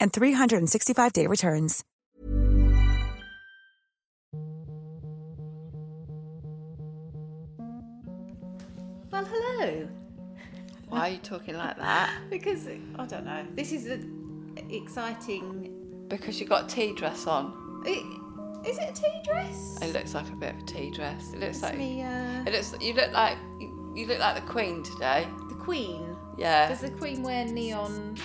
and 365-day returns. Well, hello. Why are you talking like that? Because I don't know. This is an exciting. Because you got a tea dress on. i- Is it a tea dress? It looks like a bit of a tea dress. It looks It's like me, uh, it looks. You look like you, you look like the Queen today. the Queen. Yeah. Does the Queen wear neon?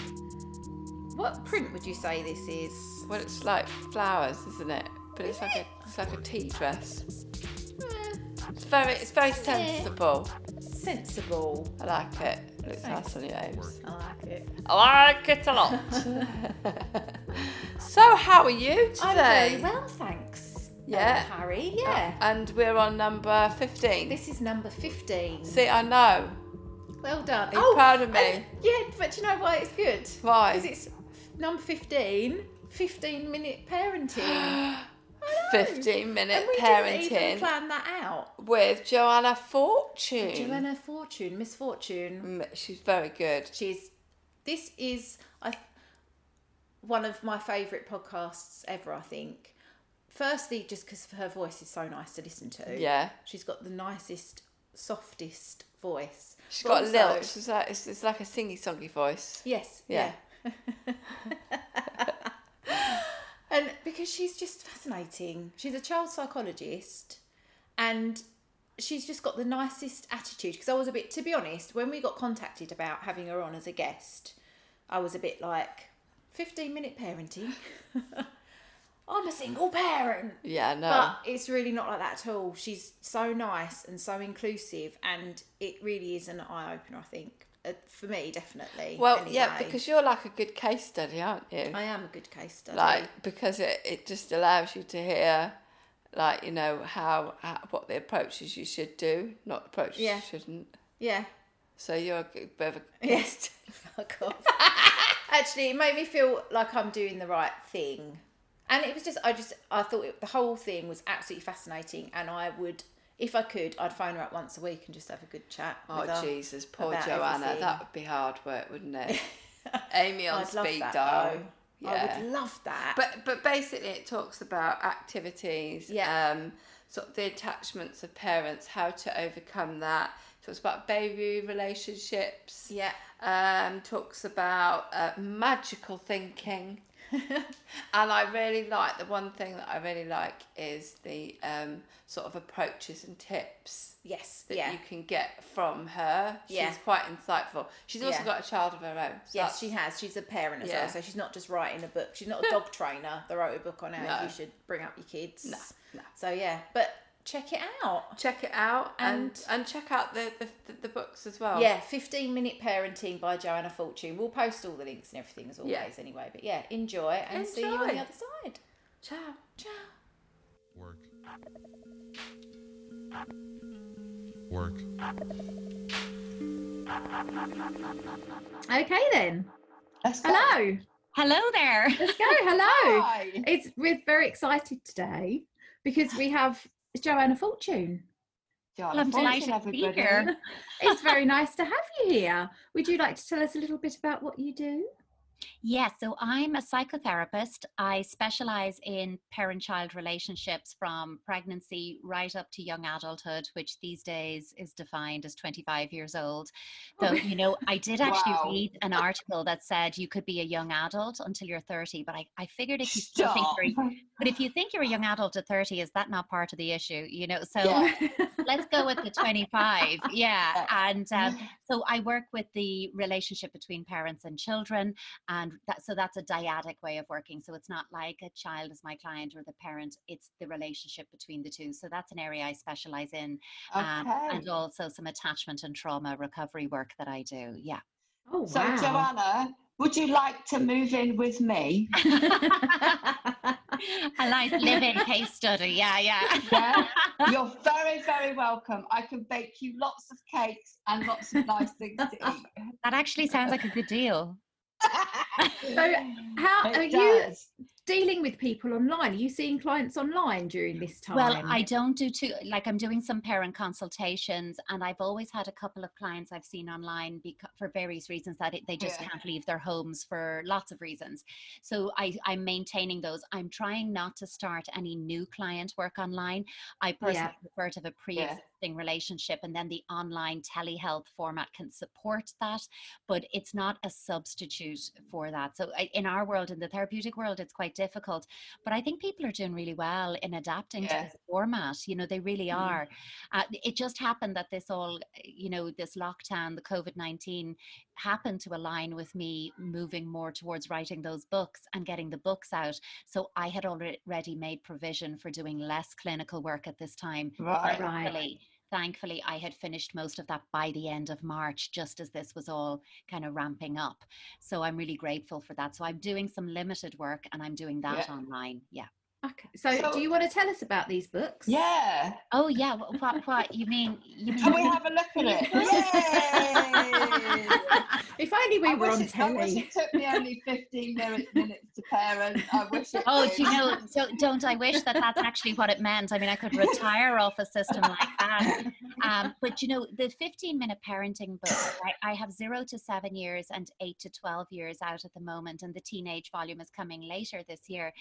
What print would you say this is? Well, it's like flowers, isn't it? But it's like a it's like a tea dress. Eh, It's very it's very sensible. sensible. I like it. It looks nice on your nose. I like it. I like it a lot. so how are you today? I'm very well, thanks. Yeah. uh, Harry. Yeah. And we're on number fifteen. this is number fifteen. See, I know. Well done. Are you proud of me? and- yeah, but do you know why it's good? Why? Because it's number 15, 15 minute parenting. 15 minute and we didn't even parenting plan that out. with Joanna Fortune. Joanna Fortune, Miss Fortune. Mm, She's very good. She's. This is I, one of my favourite podcasts ever. I think. Firstly, just because her voice is so nice to listen to. Yeah. She's got the nicest, softest voice. She's But got a also- lilt. She's like, it's, it's like a singy songy voice. Yes. Yeah. Yeah. and because she's just fascinating. She's a child psychologist and she's just got the nicest attitude. Because I was a bit, to be honest, when we got contacted about having her on as a guest, I was a bit like, 15 minute parenting. I'm a single parent. Yeah, no. But it's really not like that at all. She's so nice and so inclusive, and it really is an eye opener. I think Uh, for me, definitely. well, yeah, because you're like a good case study, aren't you? I am a good case study. like because it, it just allows you to hear like you know how, how what the approaches you should do not approaches Yeah. you shouldn't yeah, so you're a good bit of a yes. Fuck off. Actually, it made me feel like I'm doing the right thing, and it was just I just I thought it, the whole thing was absolutely fascinating, and I would. If I could, I'd phone her up once a week and just have a good chat. oh with her jesus poor joanna everything. that would be hard work wouldn't it amy on I'd speed dial though. I would love that. But but basically, it talks about activities, Yeah. um, sort of the attachments of parents, how to overcome that. Talks about baby relationships. Yeah. Um, talks about uh, magical thinking. and I really like the one thing that I really like is the um, sort of approaches and tips yes, that yeah. you can get from her. She's Yeah. quite insightful. She's also Yeah. got a child of her own. so Yes, she has. She's a parent as well, so she's not just writing a book. She's not a dog trainer that wrote a book on how No. you should bring up your kids. No, no. So yeah, but check it out. check it out and And- and check out the the, the, the books as well. Yeah, 15 minute parenting by Joanna Fortune. We'll post all the links and everything as always Yeah. anyway. But yeah, enjoy and see you on the other side. Ciao. Ciao. Work. Work. Okay then. Let's go. Hello. Hello there. Let's go. Hello. Hi. It's we're very excited today because we have Joanna Fortune. Joanna I'm Fortune, delighted to be everybody. here. It's very nice to have you here. Would you like to tell us a little bit about what you do? Yes, so I'm a psychotherapist. I specialize in parent child relationships from pregnancy right up to young adulthood, which these days is defined as 25 years old. So, you know, I did actually Wow. read an article that said you could be a young adult until you're 30, but I, I figured if you still think you're, but if you think you're a young adult at 30, is that not part of the issue? You know, so Yeah. let's go with the 25 yeah and um, so i work with the relationship between parents and children and that so that's a dyadic way of working so it's not like a child is my client or the parent it's the relationship between the two so that's an area i specialize in um, and also some attachment and trauma recovery work that i do yeah Oh, So, wow. Joanna, would you like to move in with me? a nice live-in case study yeah yeah Yeah, you're very, very welcome. I can bake you lots of cakes and lots of nice things to eat. that actually sounds like a good deal So, how It are you does. Dealing with people online? Are you seeing clients online during this time? Well, I don't do too like I'm doing some parent consultations, and I've always had a couple of clients I've seen online because for various reasons that it, they just Yeah. can't leave their homes for lots of reasons. So I I'm maintaining those. I'm trying not to start any new client work online. I personally Yeah. prefer to have a pre-existing relationship, and then the online telehealth format can support that, but it's not a substitute for that. So in our world, in the therapeutic world, it's quite difficult. But I think people are doing really well in adapting Yeah. to this format. You know, they really Mhm. are. Uh, it just happened that this all, you know, this lockdown, the COVID 19 happened to align with me moving more towards writing those books and getting the books out. So I had already made provision for doing less clinical work at this time. Right. Right. Thankfully, I had finished most of that by the end of March, just as this was all kind of ramping up. So I'm really grateful for that. So I'm doing some limited work and I'm doing that Yeah. online. Yeah. Okay. So, So- do you want to tell us about these books? Yeah. Oh yeah. What? What? what you mean? You mean? Can we have a look at it? Yay! if only we I were on it- I wish telly. it took me only 15 minutes, minutes to parent. I wish it Oh, did. do you know? Don't, don't I wish that that's actually what it meant? I mean, I could retire off a system like that. Um, but you know, the 15 minute parenting book, I, I have zero to seven years and eight to 12 years out at the moment, and the teenage volume is coming later this year.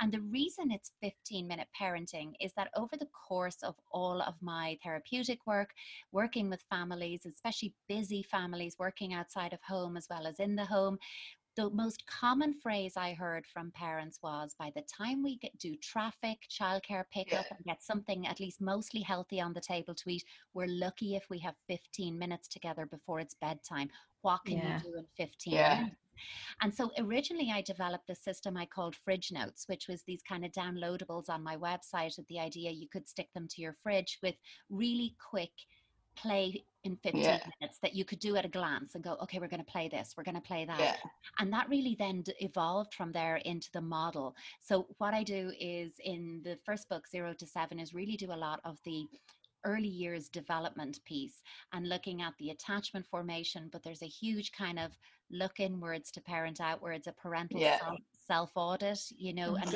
And the reason it's 15 minute parenting is that over the course of all of my therapeutic work, working with families, especially busy families working outside of home as well as in the home, the most common phrase I heard from parents was by the time we get do traffic, childcare pickup, Yeah. and get something at least mostly healthy on the table to eat, we're lucky if we have 15 minutes together before it's bedtime. What can Yeah. you do in 15 Yeah. minutes? And so originally I developed a system I called Fridge Notes, which was these kind of downloadables on my website with the idea you could stick them to your fridge with really quick play in 15 Yeah. minutes that you could do at a glance and go, okay, we're going to play this, we're going to play that. Yeah. And that really then evolved from there into the model. So what I do is in the first book, Zero to Seven, is really do a lot of the early years development piece and looking at the attachment formation but there's a huge kind of look inwards to parent outwards a parental Yeah. self, audit you oh know Oh, and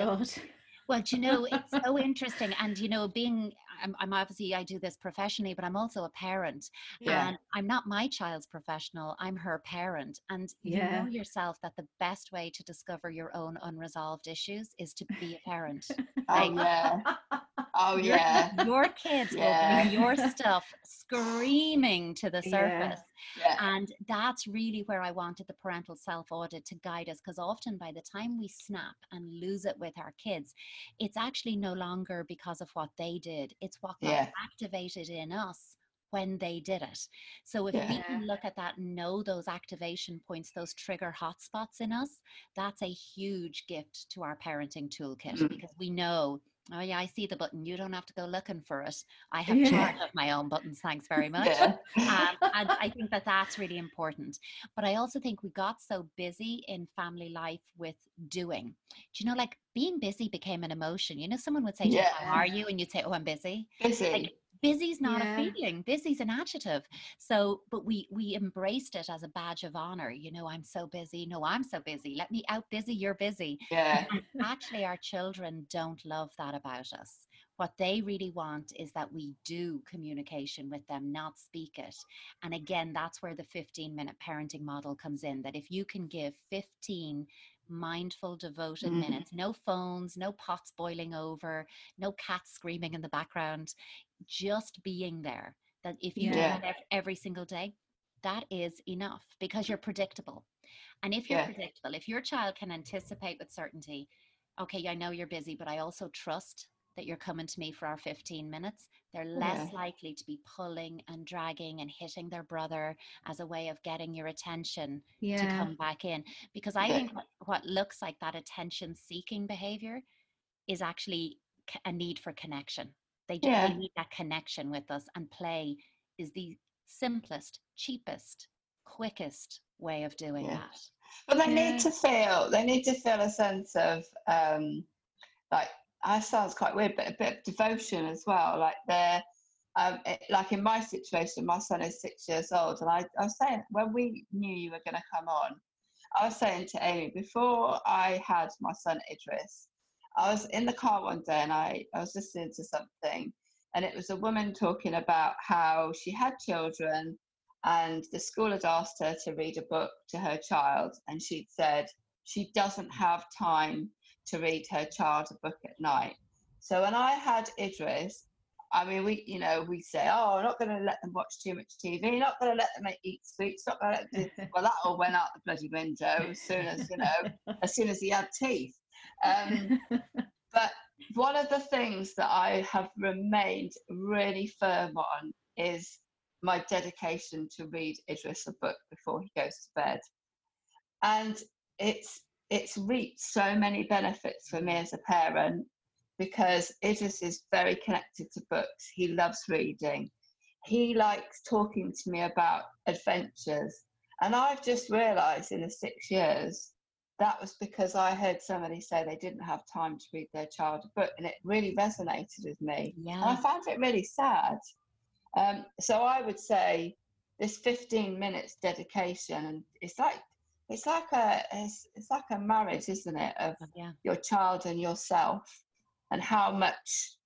well, do you know, it's so interesting. And, you know, being, I'm, I'm obviously, I do this professionally, but I'm also a parent. Yeah. And I'm not my child's professional, I'm her parent. And you Yeah. know yourself that the best way to discover your own unresolved issues is to be a parent. Oh, yeah. Oh, Your- yeah. Your kids will bring your stuff screaming to the surface. Yeah. And that's really where I wanted the parental self audit to guide us because often by the time we snap and lose it with our kids, it's actually no longer because of what they did, it's what got Yeah. activated in us when they did it. So if we can look at that and know those activation points, those trigger hotspots in us, that's a huge gift to our parenting toolkit Mm. because we know. Oh yeah, I see the button. You don't have to go looking for it. I have Yeah. charge of my own buttons. Thanks very much Yeah. um, and I think that that's really important. But I also think we got so busy in family life with doing. Do you know, like being busy became an emotion. You know, someone would say, Yeah. "How are you?" and you'd say, "Oh, I'm busy." Busy. Like busy's not Yeah. a feeling. Busy's an adjective. So, but we we embraced it as a badge of honor. You know, I'm so busy. No, I'm so busy. Let me out busy. You're busy. yeah. And actually, our children don't love that about us. What they really want is that we do communication with them, not speak it. And again, that's where the 15 minute parenting model comes in that if you can give 15 mindful, devoted Mhm. minutes, no phones, no pots boiling over, no cats screaming in the background, just being there. That if you do that every single day, that is enough because you're predictable. And if you're Yeah. predictable, if your child can anticipate with certainty, okay, I know you're busy, but I also trust that you're coming to me for our 15 minutes, they're less Yeah. likely to be pulling and dragging and hitting their brother as a way of getting your attention to come back in. Because I Yeah. think what, what looks like that attention seeking behavior is actually a need for connection. They, ju- Yeah. they need that connection with us, and play is the simplest, cheapest, quickest way of doing Yeah. that. But they need to feel they need to feel a sense of um like that sounds quite weird, but a bit of devotion as well. Like they're um it, like in my situation, my son is six years old, and I, I was saying when we knew you were going to come on, I was saying to Amy before I had my son Idris, I was in the car one day and I, I was listening to something, and it was a woman talking about how she had children and the school had asked her to read a book to her child and she'd said she doesn't have time to read her child a book at night. So when i had idris i mean we you know we say oh i'm not going to let them watch too much tv not going to let them eat sweets not going to let them well that all went out the bloody window as soon as you know as soon as he had teeth um, but one of the things that I have remained really firm on is my dedication to read Idris a book before he goes to bed. And it's it's reaped so many benefits for me as a parent because Idris is very connected to books. He loves reading. He likes talking to me about adventures. And I've just realized in the six years that was because I heard somebody say they didn't have time to read their child a book, and it really resonated with me. And I found it really sad. Um, so I would say this 15 minutes dedication, and it's like it's like a it's, it's like a marriage, isn't it, of Yeah. your child and yourself, and how much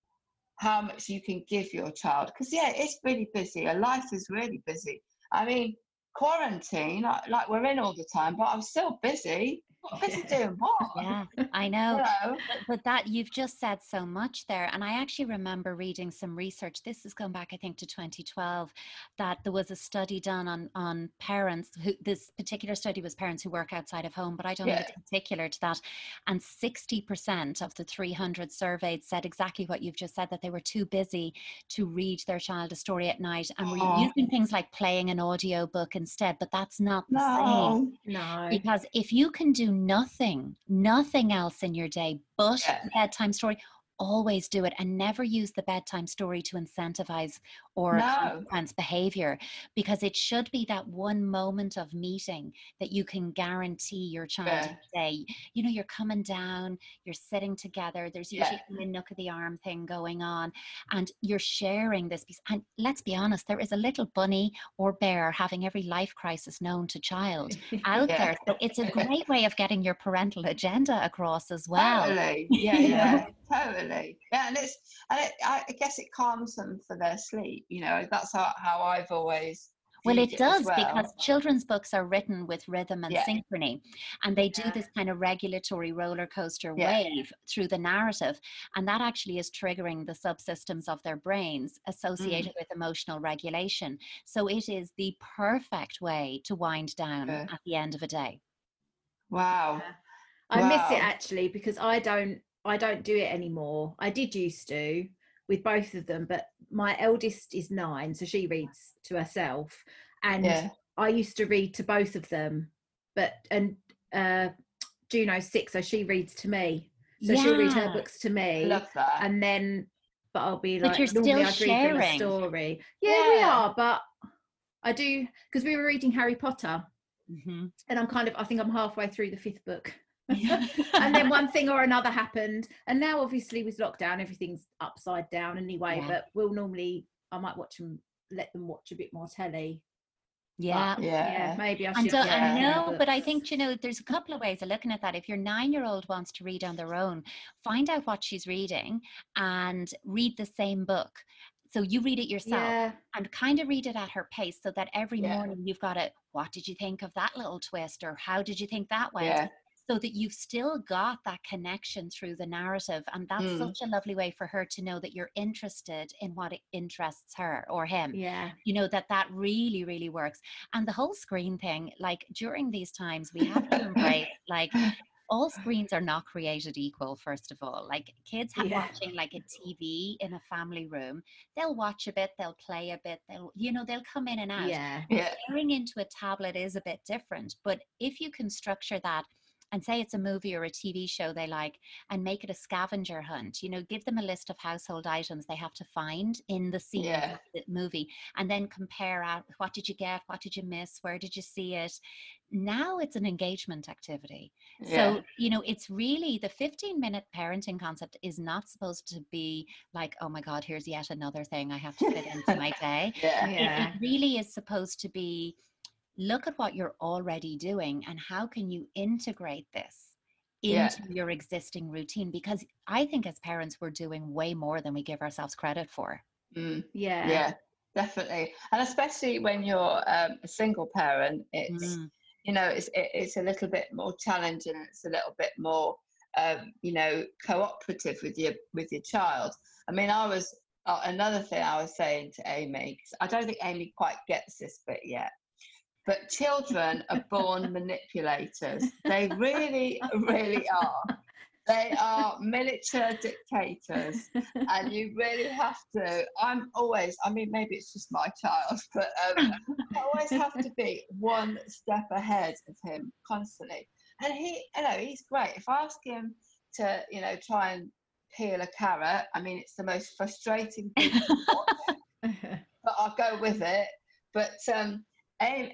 how much you can give your child. Because yeah, it's really busy. Our life is really busy. I mean, quarantine, like we're in all the time, but I'm still busy. What busy doing what? Yeah, I You know. know? But, but that you've just said so much there. And I actually remember reading some research. This is going back, I think, to 2012, that there was a study done on, on parents who this particular study was parents who work outside of home, but I don't know if it's particular to that. And 60% of the 300 surveyed said exactly what you've just said that they were too busy to read their child a story at night and were using things like playing an audio book instead. But that's not the same No. no. because if you can do nothing, nothing else in your day but Yeah. bedtime story, always do it and never use the bedtime story to incentivize or No. behavior because it should be that one moment of meeting that you can guarantee your child Yeah. day. You know, you're coming down, you're sitting together, there's Yeah. usually a nook of the arm thing going on, and you're sharing this piece. And let's be honest, there is a little bunny or bear having every life crisis known to child out Yeah. there. So it's a great way of getting your parental agenda across as well. Totally. Yeah, yeah, totally. Yeah, and it's and it, I I guess it calms them for their sleep. You know, that's how, how I've always. Well, it as does well. because children's books are written with rhythm and Yeah. synchrony, and they do Yeah. this kind of regulatory roller coaster Yeah. wave through the narrative, and that actually is triggering the subsystems of their brains Mm. associated with emotional regulation. So it is the perfect way to wind down Yeah. at the end of a day. Wow. I miss it actually because I don't I don't do it anymore. I did used to with both of them, but my eldest is nine, so she reads to herself, and Yeah. I used to read to both of them. But and uh, Juno's six, so she reads to me. So she'll read her books to I me, love that. and then but I'll be But like, you're still I'd read them a sharing. story. Yeah, we are, but I do because we were reading Harry Potter, Mhm. and I'm kind of I think I'm halfway through the fifth book. and then one thing or another happened and now obviously with lockdown everything's upside down anyway Yeah. but we'll normally i might watch them let them watch a bit more telly Yeah. But- Yeah. Yeah, maybe I And should. so, yeah. I know, but I think you know there's a couple of ways of looking at that. If your nine-year-old wants to read on their own, find out what she's reading and read the same book. So you read it yourself Yeah, and kind of read it at her pace, so that every Yeah. morning you've got it. What did you think of that little twist, or how did you think that went? Yeah. So that you've still got that connection through the narrative, and that's Mm. such a lovely way for her to know that you're interested in what interests her or him yeah, you know that that really really works and the whole screen thing like during these times we have to embrace like all screens are not created equal first of all like kids have Yeah. watching like a tv in a family room they'll watch a bit they'll play a bit they'll you know they'll come in and out yeah, Yeah. staring into a tablet is a bit different but if you can structure that and say it's a movie or a TV show they like and make it a scavenger hunt, you know, give them a list of household items they have to find in the scene Yeah. of the movie and then compare out what did you get, what did you miss, where did you see it? Now it's an engagement activity. Yeah. So, you know, it's really the 15 minute parenting concept is not supposed to be like, oh my God, here's yet another thing I have to fit into my day yeah. it- it, really is supposed to be look at what you're already doing and how can you integrate this Yeah. into your existing routine because i think as parents we're doing way more than we give ourselves credit for Mm. yeah, Yeah, definitely. And especially when you're um, a single parent, it's Mm, you know it's it, it's a little bit more challenging. It's a little bit more um, you know cooperative with your with your child. I mean, I was uh, another thing I was saying to Amy 'cause I don't think Amy quite gets this bit yet. But children are born manipulators. They really, really are. They are miniature dictators. And you really have to i'm always i mean maybe it's just my child but um, i always have to be one step ahead of him constantly. And he you know he's great. If i ask him to you know try and peel a carrot i mean it's the most frustrating thing but i'll go with it. But um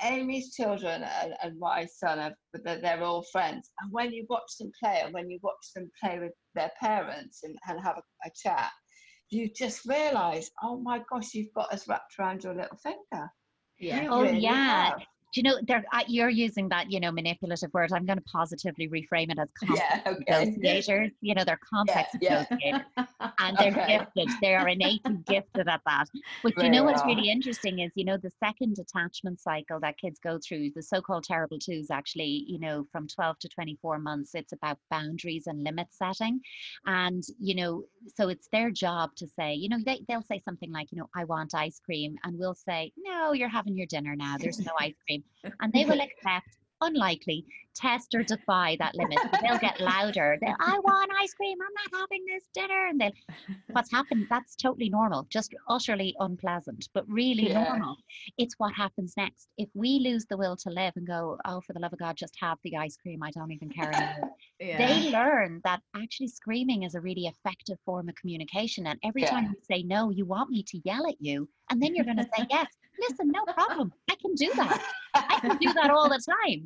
Amy's children and, and my son, are, they're, they're all friends. And when you watch them play, and when you watch them play with their parents and, and have a, a chat, you just realise, oh my gosh, you've got us wrapped around your little finger. yeah. You Oh, really yeah. have. Do you know there uh, you're using that you know manipulative word i'm going to positively reframe it as complex Yeah, okay. negotiators you know they're complex yeah. negotiators and they're Okay. gifted. They are innately gifted at that. But you know what's really interesting is, you know, the second attachment cycle that kids go through, the so-called terrible twos, actually, you know, from 12 to 24 months, it's about boundaries and limit setting. And, you know, so it's their job to say, you know, they, they'll say something like, you know, I want ice cream. And we'll say, no, you're having your dinner now. There's no ice cream. And they will accept unlikely test or defy that limit. They'll get louder. They'll, I want ice cream. I'm not having this dinner. And they'll, what's happened, that's totally normal, just utterly unpleasant, but really Yeah. normal. It's what happens next. If we lose the will to live and go, oh, for the love of God, just have the ice cream. I don't even care anymore. yeah. They learn that actually screaming is a really effective form of communication. And every time you say no, you want me to yell at you. And then you're going to say yes. Listen, no problem. I can do that. I can do that all the time.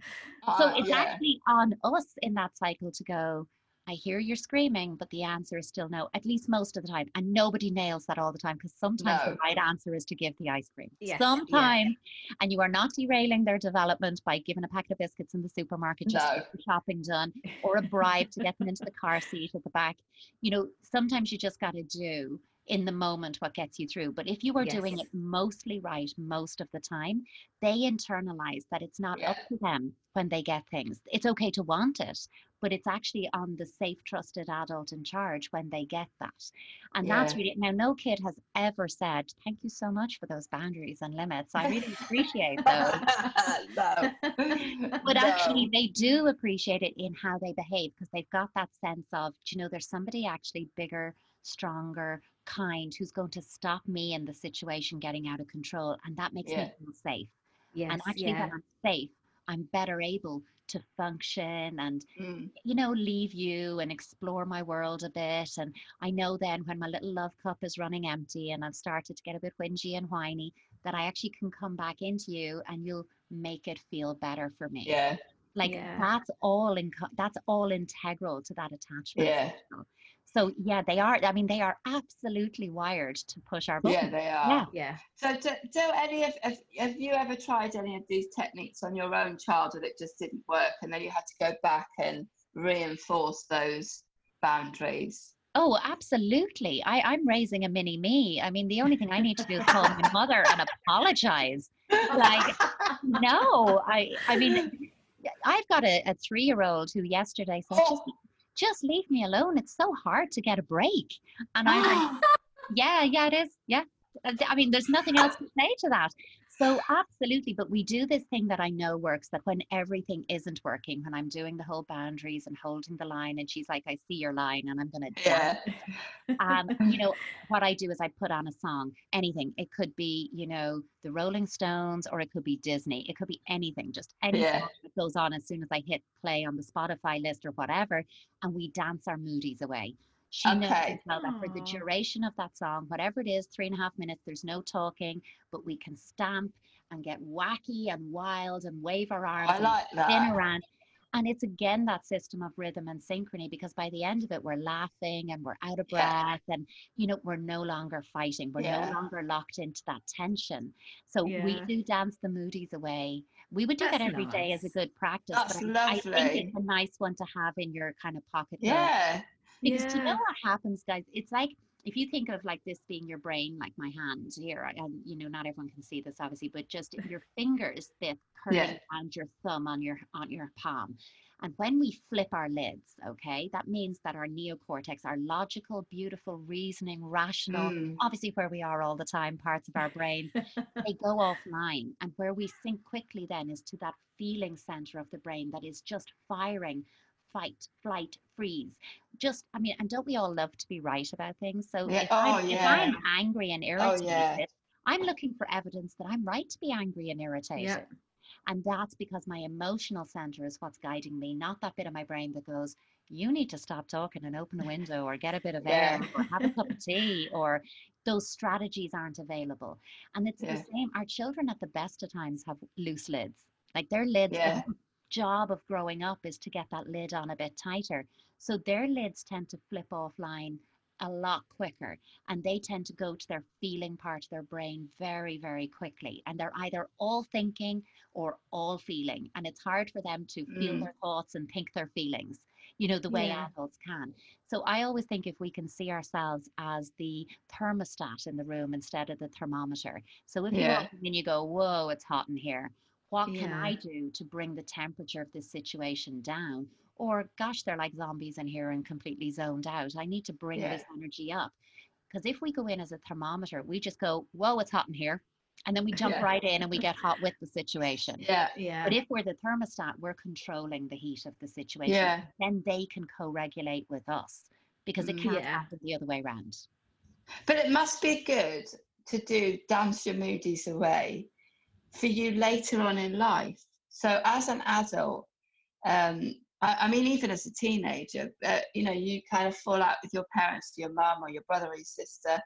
So Uh, it's yeah. Actually on us in that cycle to go, I hear you're screaming, but the answer is still no, at least most of the time. And nobody nails that all the time because sometimes No. the right answer is to give the ice cream. Yes, yeah. Sometimes. And you are not derailing their development by giving a packet of biscuits in the supermarket just to get the shopping done or a bribe to get them into the car seat at the back. You know, sometimes you just got to do in the moment what gets you through. But if you are doing it mostly right most of the time, they internalize that it's not up to them when they get things. It's okay to want it, but it's actually on the safe, trusted adult in charge when they get that. And that's Yeah. really now no kid has ever said, Thank you so much for those boundaries and limits. I really appreciate those. no. But actually, they do appreciate it in how they behave because they've got that sense of, do you know, there's somebody actually bigger, stronger, kind who's going to stop me in the situation getting out of control. And that makes Yeah. me feel safe. yes, and actually, yeah. when I'm safe, I'm better able to function and, Mm, you know, leave you and explore my world a bit. And I know then when my little love cup is running empty and I've started to get a bit whingy and whiny, that I actually can come back into you and you'll make it feel better for me yeah. like Yeah. that's all in that's all integral to that attachment Yeah. Cycle. So yeah, they are. I mean, they are absolutely wired to push our buttons. Yeah, they are. Yeah. Yeah. So, do, do any of have, have you ever tried any of these techniques on your own child that just didn't work, and then you had to go back and reinforce those boundaries? Oh, absolutely. I, I'm raising a mini me. I mean, the only thing I need to do is call my mother and apologize. Like, no, I I mean, I've got a, a three year old who yesterday said, oh. just just leave me alone. It's so hard to get a break. And I'm like, yeah, yeah, it is. Yeah. Uh, I mean, there's nothing else to say to that. So absolutely, but we do this thing that I know works. That when everything isn't working, when I'm doing the whole boundaries and holding the line, and she's like, "I see your line, and I'm gonna yeah, um, you know, what I do is I put on a song, anything. It could be, you know, the Rolling Stones or it could be Disney. It could be anything, just anything Yeah. that goes on as soon as I hit play on the Spotify list or whatever, and we dance our moodies away. She knows Okay. as well that for the duration of that song, whatever it is, three and a half minutes, there's no talking, but we can stamp and get wacky and wild and wave our arms I and like spin that. around. And it's again that system of rhythm and synchrony because by the end of it, we're laughing and we're out of Yeah. breath and, you know, we're no longer fighting. We're Yeah. no longer locked into that tension. So we do dance the moodies away. We would do that That's every day as a good practice. That's but I, I think it's a nice one to have in your kind of pocket. book. Yeah, Because do you know what happens, guys? It's like if you think of like this being your brain, like my hand here, and you know, not everyone can see this obviously, but just your fingers that curling Yeah. around your thumb on your on your palm. And when we flip our lids, okay, that means that our neocortex, our logical, beautiful, reasoning, rational, Mm. obviously where we are all the time, parts of our brain, they go offline. And where we sink quickly then is to that feeling center of the brain that is just firing fight, flight, freeze. Just, I mean, and don't we all love to be right about things? So Yeah. if, Oh, I'm, if I'm angry and Oh, irritated, yeah. I'm looking for evidence that I'm right to be angry and irritated. And that's because my emotional center is what's guiding me, not that bit of my brain that goes, you need to stop talking and open a window or get a bit of air or have a cup of tea or those strategies aren't available. And it's Yeah. the same. Our children at the best of times have loose lids. Like their lids, Yeah. Job of growing up is to get that lid on a bit tighter. So their lids tend to flip offline a lot quicker and they tend to go to their feeling part of their brain very, very quickly. And they're either all thinking or all feeling. And it's hard for them to feel Mm. their thoughts and think their feelings, you know, the way Yeah. adults can. So I always think if we can see ourselves as the thermostat in the room instead of the thermometer. So if you Yeah. walk in and you go, whoa, it's hot in here. What can I do to bring the temperature of this situation down? Or, gosh, they're like zombies in here and completely zoned out. I need to bring Yeah. this energy up. Because if we go in as a thermometer, we just go, whoa, it's hot in here. And then we jump Yeah. right in and we get hot with the situation. Yeah, Yeah. But if we're the thermostat, we're controlling the heat of the situation. Yeah. Then they can co regulate with us because it Mm. can't Yeah. happen the other way around. but it must be good to do dance your moodies away for you later on in life. So as an adult, um, I, I mean, even as a teenager, uh, you know, you kind of fall out with your parents, your mum or your brother or your sister,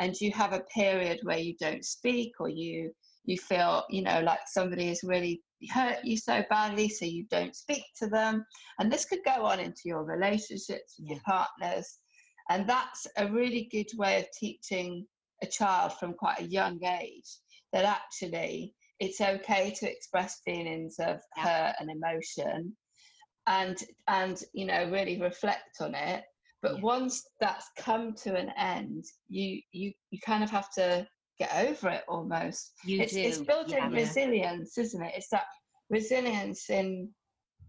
and you have a period where you don't speak or you you feel, you know, like somebody has really hurt you so badly, so you don't speak to them, and this could go on into your relationships with your partners, and that's a really good way of teaching a child from quite a young age that actually it's okay to express feelings of Yeah. hurt and emotion and and you know really reflect on it but Yeah. once that's come to an end you you you kind of have to get over it almost You it's, do. it's building yeah. resilience isn't it it's that resilience in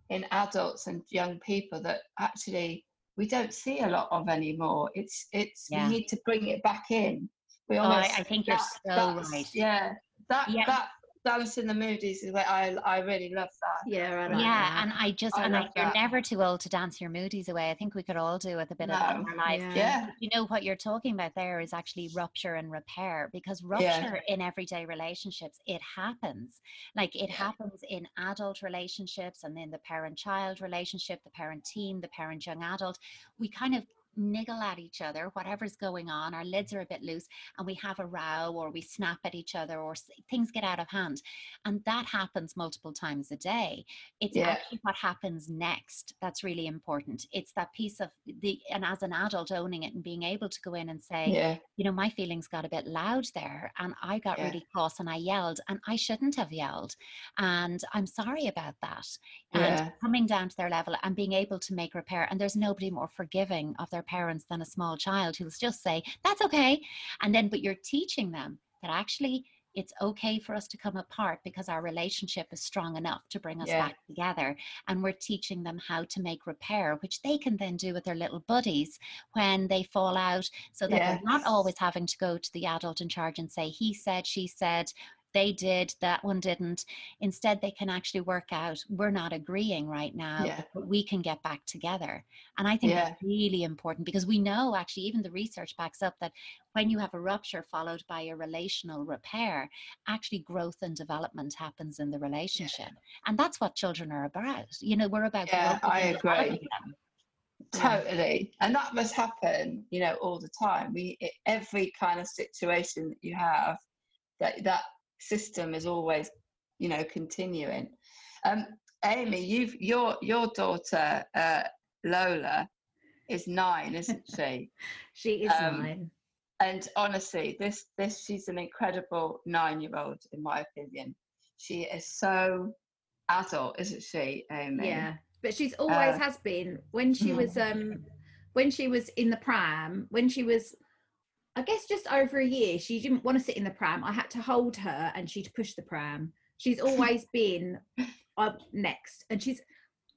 in adults and young people that actually we don't see a lot of anymore it's it's Yeah. we need to bring it back in we Oh, I, almost I think you're that- so right. yeah that Yeah. that dance in the moodies is where i i really love that yeah, I like yeah, that. and I just I and I, you're that. never too old to dance your moodies away. I think we could all do with a bit of that in our lives. Yeah. yeah You know what you're talking about there is actually rupture and repair because rupture in everyday relationships it happens. Like it Yeah. happens in adult relationships and in the parent-child relationship, the parent-teen, the parent-young adult. We kind of niggle at each other, whatever's going on, our lids are a bit loose, and we have a row or we snap at each other or things get out of hand. And that happens multiple times a day. It's Yeah. actually what happens next that's really important. It's that piece of the, and as an adult, owning it and being able to go in and say, Yeah. you know, my feelings got a bit loud there and I got Yeah. really cross and I yelled and I shouldn't have yelled. And I'm sorry about that. And coming down to their level and being able to make repair. And there's nobody more forgiving of their parents than a small child who'll just say, that's okay. And then, but you're teaching them that actually it's okay for us to come apart because our relationship is strong enough to bring us Yeah. back together. And we're teaching them how to make repair, which they can then do with their little buddies when they fall out so that they're not always having to go to the adult in charge and say, he said, she said, they did, that one didn't. Instead, they can actually work out, we're not agreeing right now, Yeah. but we can get back together. And I think that's really important because we know actually, even the research backs up that when you have a rupture followed by a relational repair, actually growth and development happens in the relationship. And that's what children are about. You know, we're about Yeah, I agree. Totally. And that must happen, you know, all the time. We every kind of situation that you have, that that system is always, you know, continuing. Um, Amy, you've your your daughter uh, Lola is nine, isn't she? She is Um, mine. and honestly, this this she's an incredible nine-year-old, in my opinion. She is so adult, isn't she, Amy? Yeah, but she's always Uh, has been. When she was um, when she was in the pram, when she was, I guess just over a year, she didn't want to sit in the pram. I had to hold her, and she'd push the pram. She's always been up next, and she's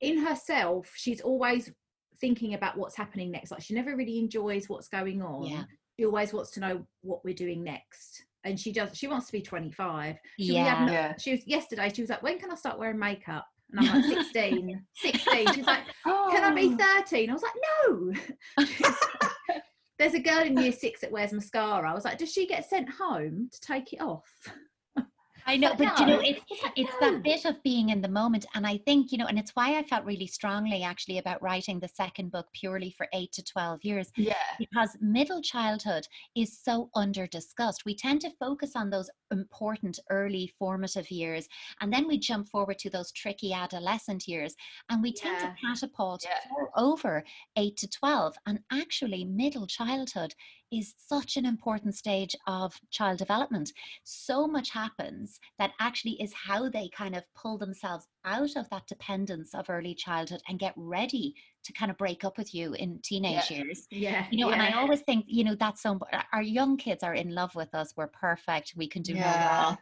in herself. She's always thinking about what's happening next. Like she never really enjoys what's going on. Yeah. She always wants to know what we're doing next. And she does. She wants to be twenty-five. She, Yeah. have no- Yeah. she was yesterday. She was like, "When can I start wearing makeup?" And I'm like, 16, 16. She's like, "Can I be Oh. 13?" I was like, "No." There's a girl in year six that wears mascara. I was like, "Does she get sent home to take it off?" I know, like, but you know, it's It's no. that bit of being in the moment, and I think you know, and it's why I felt really strongly actually about writing the second book purely for eight to twelve years Yeah. because middle childhood is so under discussed. We tend to focus on those important early formative years, and then we jump forward to those tricky adolescent years, and we tend Yeah. to catapult Yeah. over eight to 12. And actually, middle childhood is such an important stage of child development. So much happens that actually is how they kind of pull themselves out of that dependence of early childhood and get ready to kind of break up with you in teenage years Yeah, you know and i always think you know that's so our young kids are in love with us we're perfect we can do no Yeah. wrong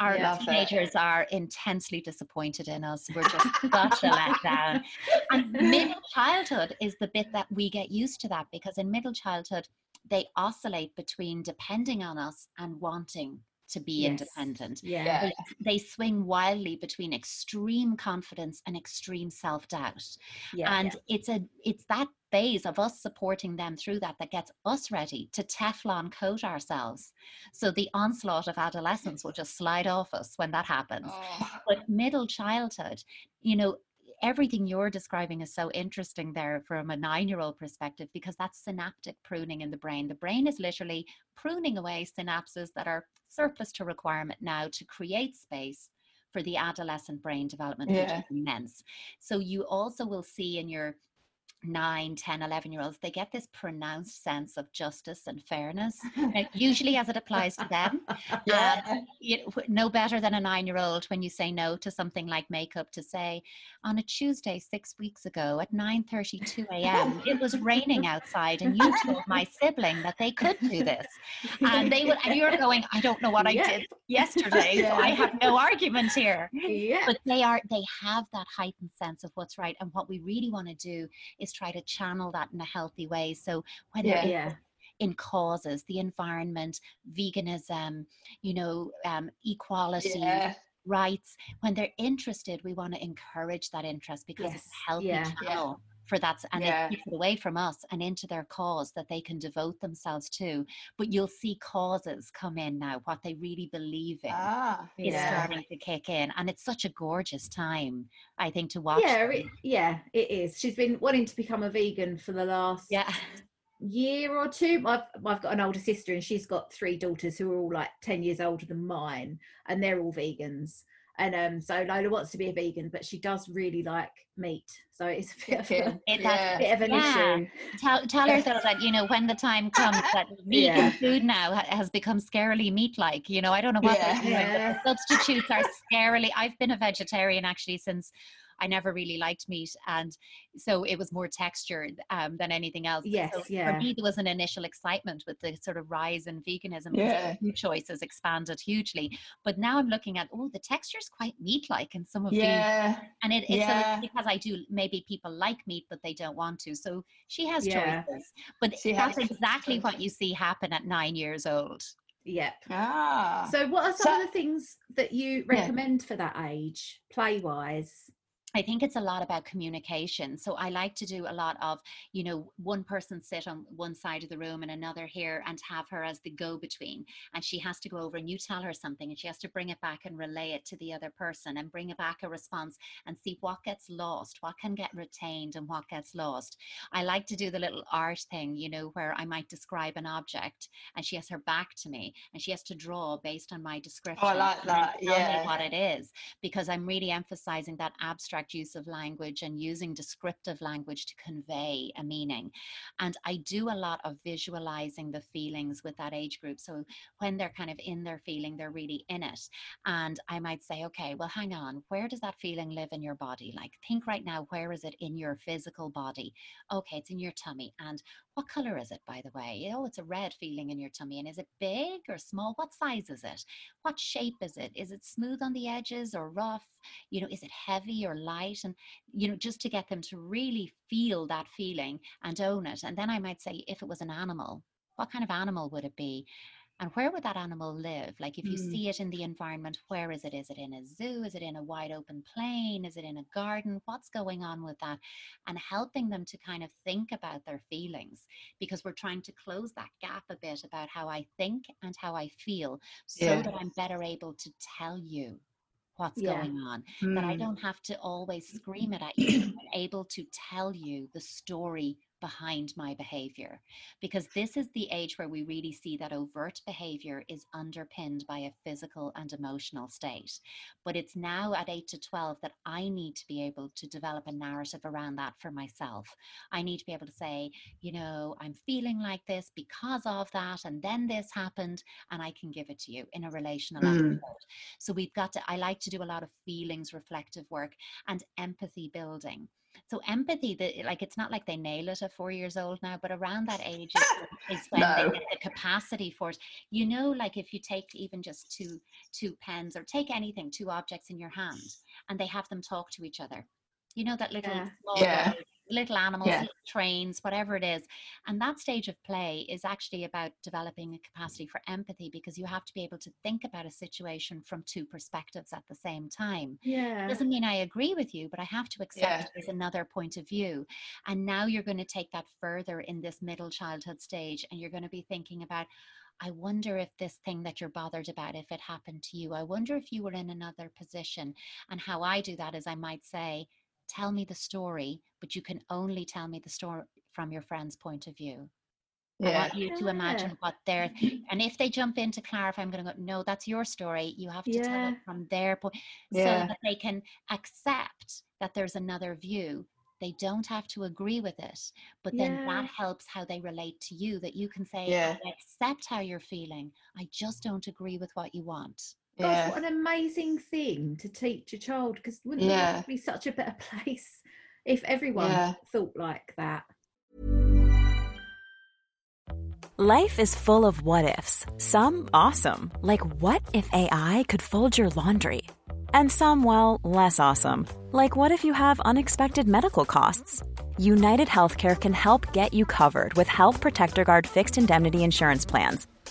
our Yeah. It. teenagers are intensely disappointed in us we're just such a letdown and middle childhood is the bit that we get used to that because in middle childhood they oscillate between depending on us and wanting to be Yes. independent. Yeah, Yeah. they, they swing wildly between extreme confidence and extreme self-doubt. Yeah, and it's a it's that phase of us supporting them through that that gets us ready to teflon coat ourselves. So the onslaught of adolescence will just slide off us when that happens. Oh, but middle childhood you know everything you're describing is so interesting there from a nine year old perspective because that's synaptic pruning in the brain the brain is literally pruning away synapses that are surplus to requirement now to create space for the adolescent brain development which Yeah. is immense so you also will see in your 9 10 11 year olds they get this pronounced sense of justice and fairness usually as it applies to them yeah. um, you know, no better than a nine year old when you say no to something like makeup to say on a Tuesday six weeks ago at 9.32 a.m. it was raining outside and you told my sibling that they could do this and they would and you're going I don't know what I Yeah. did yesterday so I have no argument here yeah. but they are they have that heightened sense of what's right and what we really want to do is try to channel that in a healthy way so whether Yeah. in yeah. in causes, the environment, veganism, you know, um, equality, Yeah. rights. When they're interested, we want to encourage that interest because it's a healthy yeah. Yeah. channel for that, and Yeah. it takes it away from us and into their cause that they can devote themselves to. But you'll see causes come in now, what they really believe in. Ah. Is Yeah. starting to kick in, and it's such a gorgeous time, I think, to watch. Yeah, it, yeah, it is. She's been wanting to become a vegan for the last yeah, year or two. I've I've got an older sister and she's got three daughters who are all like ten years older than mine, and they're all vegans. And um, so Lola wants to be a vegan, but she does really like meat. So it's a bit of, a, Yeah. bit of an Yeah. issue. Tell, tell her though that you know when the time comes that vegan Yeah. food now has become scarily meat-like. You know, I don't know what Yeah. they're doing, Yeah. but the substitutes are scarily. I've been a vegetarian actually since I never really liked meat, and so it was more textured um, than anything else. Yes, so yeah. For me, there was an initial excitement with the sort of rise in veganism. Yeah. Food choices expanded hugely, but now I'm looking at oh, the texture is quite meat-like in some of these Yeah. and it, it's Yeah. so because I do maybe people like meat but they don't want to. So she has Yeah. choices. But She that's has exactly what you see happen at nine years old. Yep. Ah. So what are some So- of the things that you Yeah. recommend for that age, play wise? I think it's a lot about communication. So I like to do a lot of, you know, one person sit on one side of the room and another here and have her as the go between. And she has to go over and you tell her something and she has to bring it back and relay it to the other person and bring it back a response and see what gets lost, what can get retained and what gets lost. I like to do the little art thing, you know, where I might describe an object and she has her back to me and she has to draw based on my oh, description. Oh, like and then that, tell me yeah. what it is because I'm really emphasizing that abstract use of language and using descriptive language to convey a meaning. And I do a lot of visualizing the feelings with that age group. So when they're kind of in their feeling, they're really in it. And I might say, okay, well, hang on, where does that feeling live in your body? Like, think right now, where is it in your physical body? Okay, it's in your tummy. And what color is it, by the way? Oh, it's a red feeling in your tummy. And is it big or small? What size is it? What shape is it? Is it smooth on the edges or rough? You know, is it heavy or light? And, you know, just to get them to really feel that feeling and own it. And then I might say, if it was an animal, what kind of animal would it be? And where would that animal live? Like if you Mm. see it in the environment, where is it? Is it in a zoo? Is it in a wide open plain? Is it in a garden? What's going on with that? And helping them to kind of think about their feelings because we're trying to close that gap a bit about how I think and how I feel so Yeah. that I'm better able to tell you what's Yeah. going on that I Mm. don't have to always scream it at you. I'm able to tell you the story behind my behavior because this is the age where we really see that overt behavior is underpinned by a physical and emotional state but it's now at 8 to 12 that I need to be able to develop a narrative around that for myself I need to be able to say you know I'm feeling like this because of that and then this happened and I can give it to you in a relational Mm. episode so we've got to, I like to do a lot of feelings reflective work and empathy building. So empathy, the, like it's not like they nail it at four years old now, but around that age is, when- is when No. they get the capacity for it. You know, like if you take even just two two pens or take anything, two objects in your hand, and they have them talk to each other. You know that little Yeah. small Yeah. Little animals, Yeah. little trains, whatever it is. And that stage of play is actually about developing a capacity for empathy because you have to be able to think about a situation from two perspectives at the same time. Yeah. Doesn't mean I agree with you, but I have to accept Yeah. there's another point of view. And now you're going to take that further in this middle childhood stage and you're going to be thinking about, I wonder if this thing that you're bothered about, if it happened to you, I wonder if you were in another position. And how I do that is I might say, tell me the story, but you can only tell me the story from your friend's point of view. I want you to imagine what they're, and if they jump in to clarify, I'm going to go, no, that's your story. You have to tell it from their point, Yeah. so that they can accept that there's another view. They don't have to agree with it, but then Yeah. that helps how they relate to you. That you can say, Yeah. I accept how you're feeling. I just don't agree with what you want. Gosh, Yeah. what an amazing thing to teach a child because wouldn't the Yeah. world be such a better place if everyone Yeah. thought like that? Life is full of what ifs. Some awesome, like what if AI could fold your laundry? And some, well, less awesome, like what if you have unexpected medical costs? United Healthcare can help get you covered with Health Protector Guard fixed indemnity insurance plans.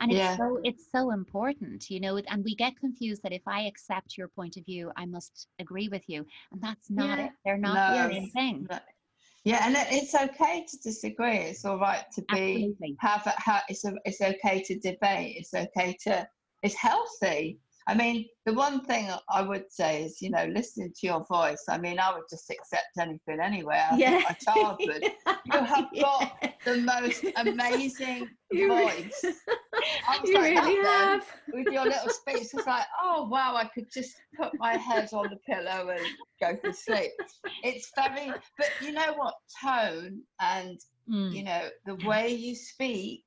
and it's Yeah. so it's so important you know and we get confused that if i accept your point of view i must agree with you and that's not Yeah. it they're not No. the same thing No. Yeah, and it's okay to disagree. It's all right to be Absolutely. have a, ha it's a, it's okay to debate. It's okay to it's healthy. I mean, the one thing I would say is, you know, listening to your voice. I mean, I would just accept anything anywhere. Yeah. my child would. You have got the most amazing You voice. I You like really have. with your little speech. It's like, oh wow, I could just put my head on the pillow and go to sleep. It's very, but you know what? Tone and Mm. you know the way you speak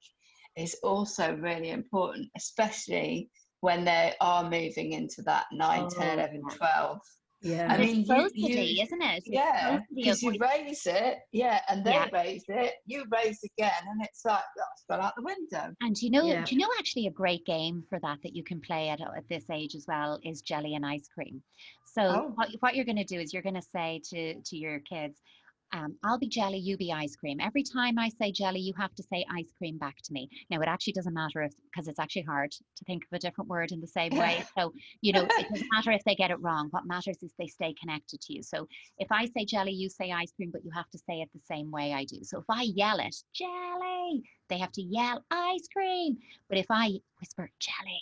is also really important, especially when they are moving into that 9, 10, Oh, 11, yeah. 12. Yeah. I mean, you- Reciprocity, you- isn't it? It's Yeah, because you raise it, yeah, and they Yeah. raise it, you raise again, and it's like that's gone out the window. And do you know, Yeah. do you know actually a great game for that that you can play at, at this age as well is jelly and ice cream. So Oh. what, what you're going to do is you're going to say to to your kids, um, "I'll be jelly, you be ice cream." Every time I say jelly, you have to say ice cream back to me. Now it actually doesn't matter if because it's actually hard to think of a different word in the same way. So you know it doesn't matter if they get it wrong. What matters is they stay connected to you. So if I say jelly, you say ice cream, but you have to say it the same way I do. So if I yell it, jelly, they have to yell ice cream. But if I whisper jelly,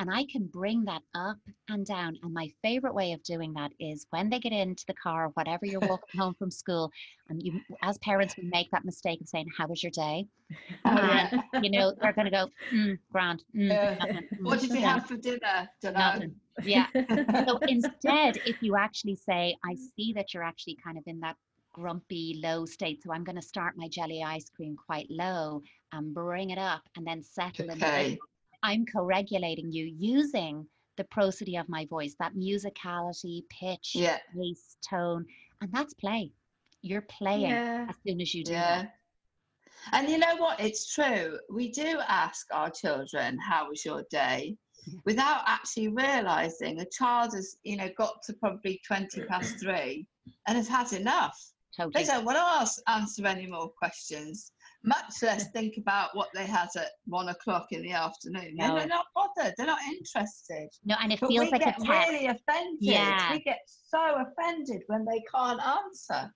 and I can bring that up and down. And my favorite way of doing that is when they get into the car, or whatever you're walking home from school, and you, as parents, we make that mistake of saying, "How was your day?" Oh, And you know they're going to go, mm, "Grand." Mm, Yeah. mm, What did you have for dinner? Nothing. Yeah. So instead, if you actually say, I see that you're actually kind of in that grumpy, low state, so I'm going to start my jelly ice cream quite low and bring it up and then settle in Okay. middle. I'm co regulating you using the prosody of my voice, that musicality, pitch, Yeah. pace, tone, and that's play. You're playing Yeah. as soon as you do Yeah. that. And you know what? It's true. We do ask our children, "How was your day?" without actually realizing a child has, you know, got to probably twenty past three and has had enough. Totally. They don't want to ask, answer any more questions, much less think about what they had at one o'clock in the afternoon. No. They're not bothered. They're not interested. No, and it But feels we like a get test. really offended. Yeah. We get so offended when they can't answer.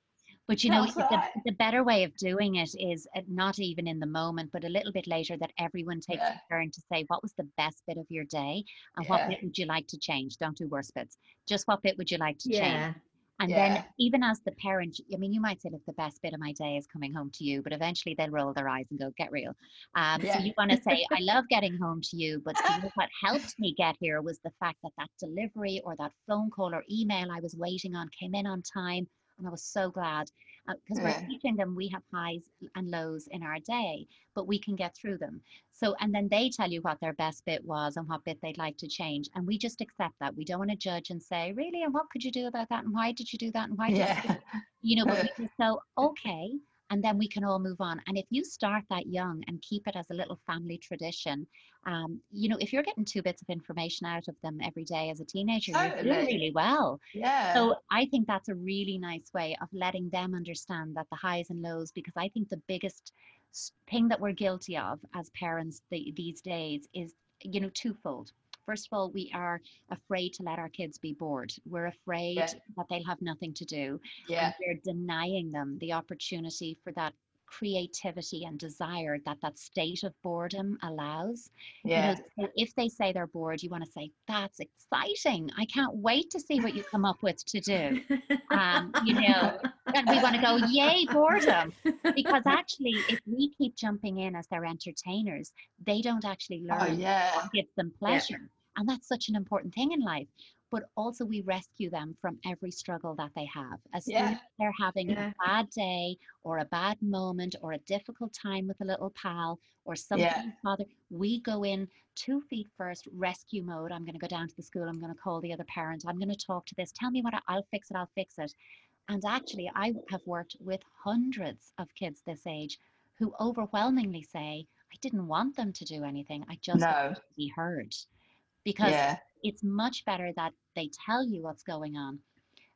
But you know, That's the, right. the better way of doing it is uh, not even in the moment, but a little bit later that everyone takes Yeah. a turn to say, what was the best bit of your day? And what bit would you like to change? Don't do worse bits. Just what bit would you like to change? And Yeah. then even as the parent, I mean, you might say, look, the best bit of my day is coming home to you, but eventually they'll roll their eyes and go, get real. Um, Yeah. So you want to say, I love getting home to you, but you know what helped me get here was the fact that that delivery or that phone call or email I was waiting on came in on time. And I was so glad uh, because Yeah. we're teaching them we have highs and lows in our day, but we can get through them. So, and then they tell you what their best bit was and what bit they'd like to change. And we just accept that. We don't want to judge and say, really, and what could you do about that? And why did you do that? And why did you you know, but we just go, okay, and then we can all move on. And if you start that young and keep it as a little family tradition, um, you know, if you're getting two bits of information out of them every day as a teenager, you're doing Totally. really well. Yeah. So I think that's a really nice way of letting them understand that the highs and lows, because I think the biggest thing that we're guilty of as parents the, these days is, you know, twofold. First of all, we are afraid to let our kids be bored. We're afraid Yeah. that they'll have nothing to do. Yeah. And we're denying them the opportunity for that creativity and desire that that state of boredom allows. You know, Yeah. if they say they're bored, you want to say, that's exciting. I can't wait to see what you come up with to do. Um, you know, and we want to go, yay, boredom. Because actually, if we keep jumping in as their entertainers, they don't actually learn Oh yeah. what gives them pleasure. And that's such an important thing in life. But also, we rescue them from every struggle that they have. As soon Yeah. as they're having Yeah. a bad day or a bad moment or a difficult time with a little pal or something, Yeah. father, we go in two feet first, rescue mode. I'm going to go down to the school. I'm going to call the other parent. I'm going to talk to this. Tell me what I, I'll fix it. I'll fix it. And actually, I have worked with hundreds of kids this age who overwhelmingly say, I didn't want them to do anything. I just No. wanted to be heard. Because Yeah. it's much better that they tell you what's going on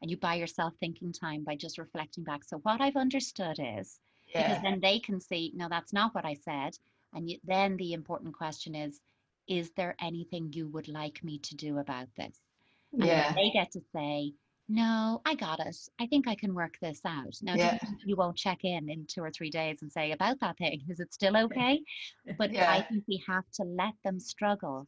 and you buy yourself thinking time by just reflecting back. So, what I've understood is because then they can see, no, that's not what I said. And you, then the important question is, is there anything you would like me to do about this? And Yeah. they get to say, no, I got it. I think I can work this out. Now, Yeah. you won't check in in two or three days and say about that thing, is it still okay? But I think we have to let them struggle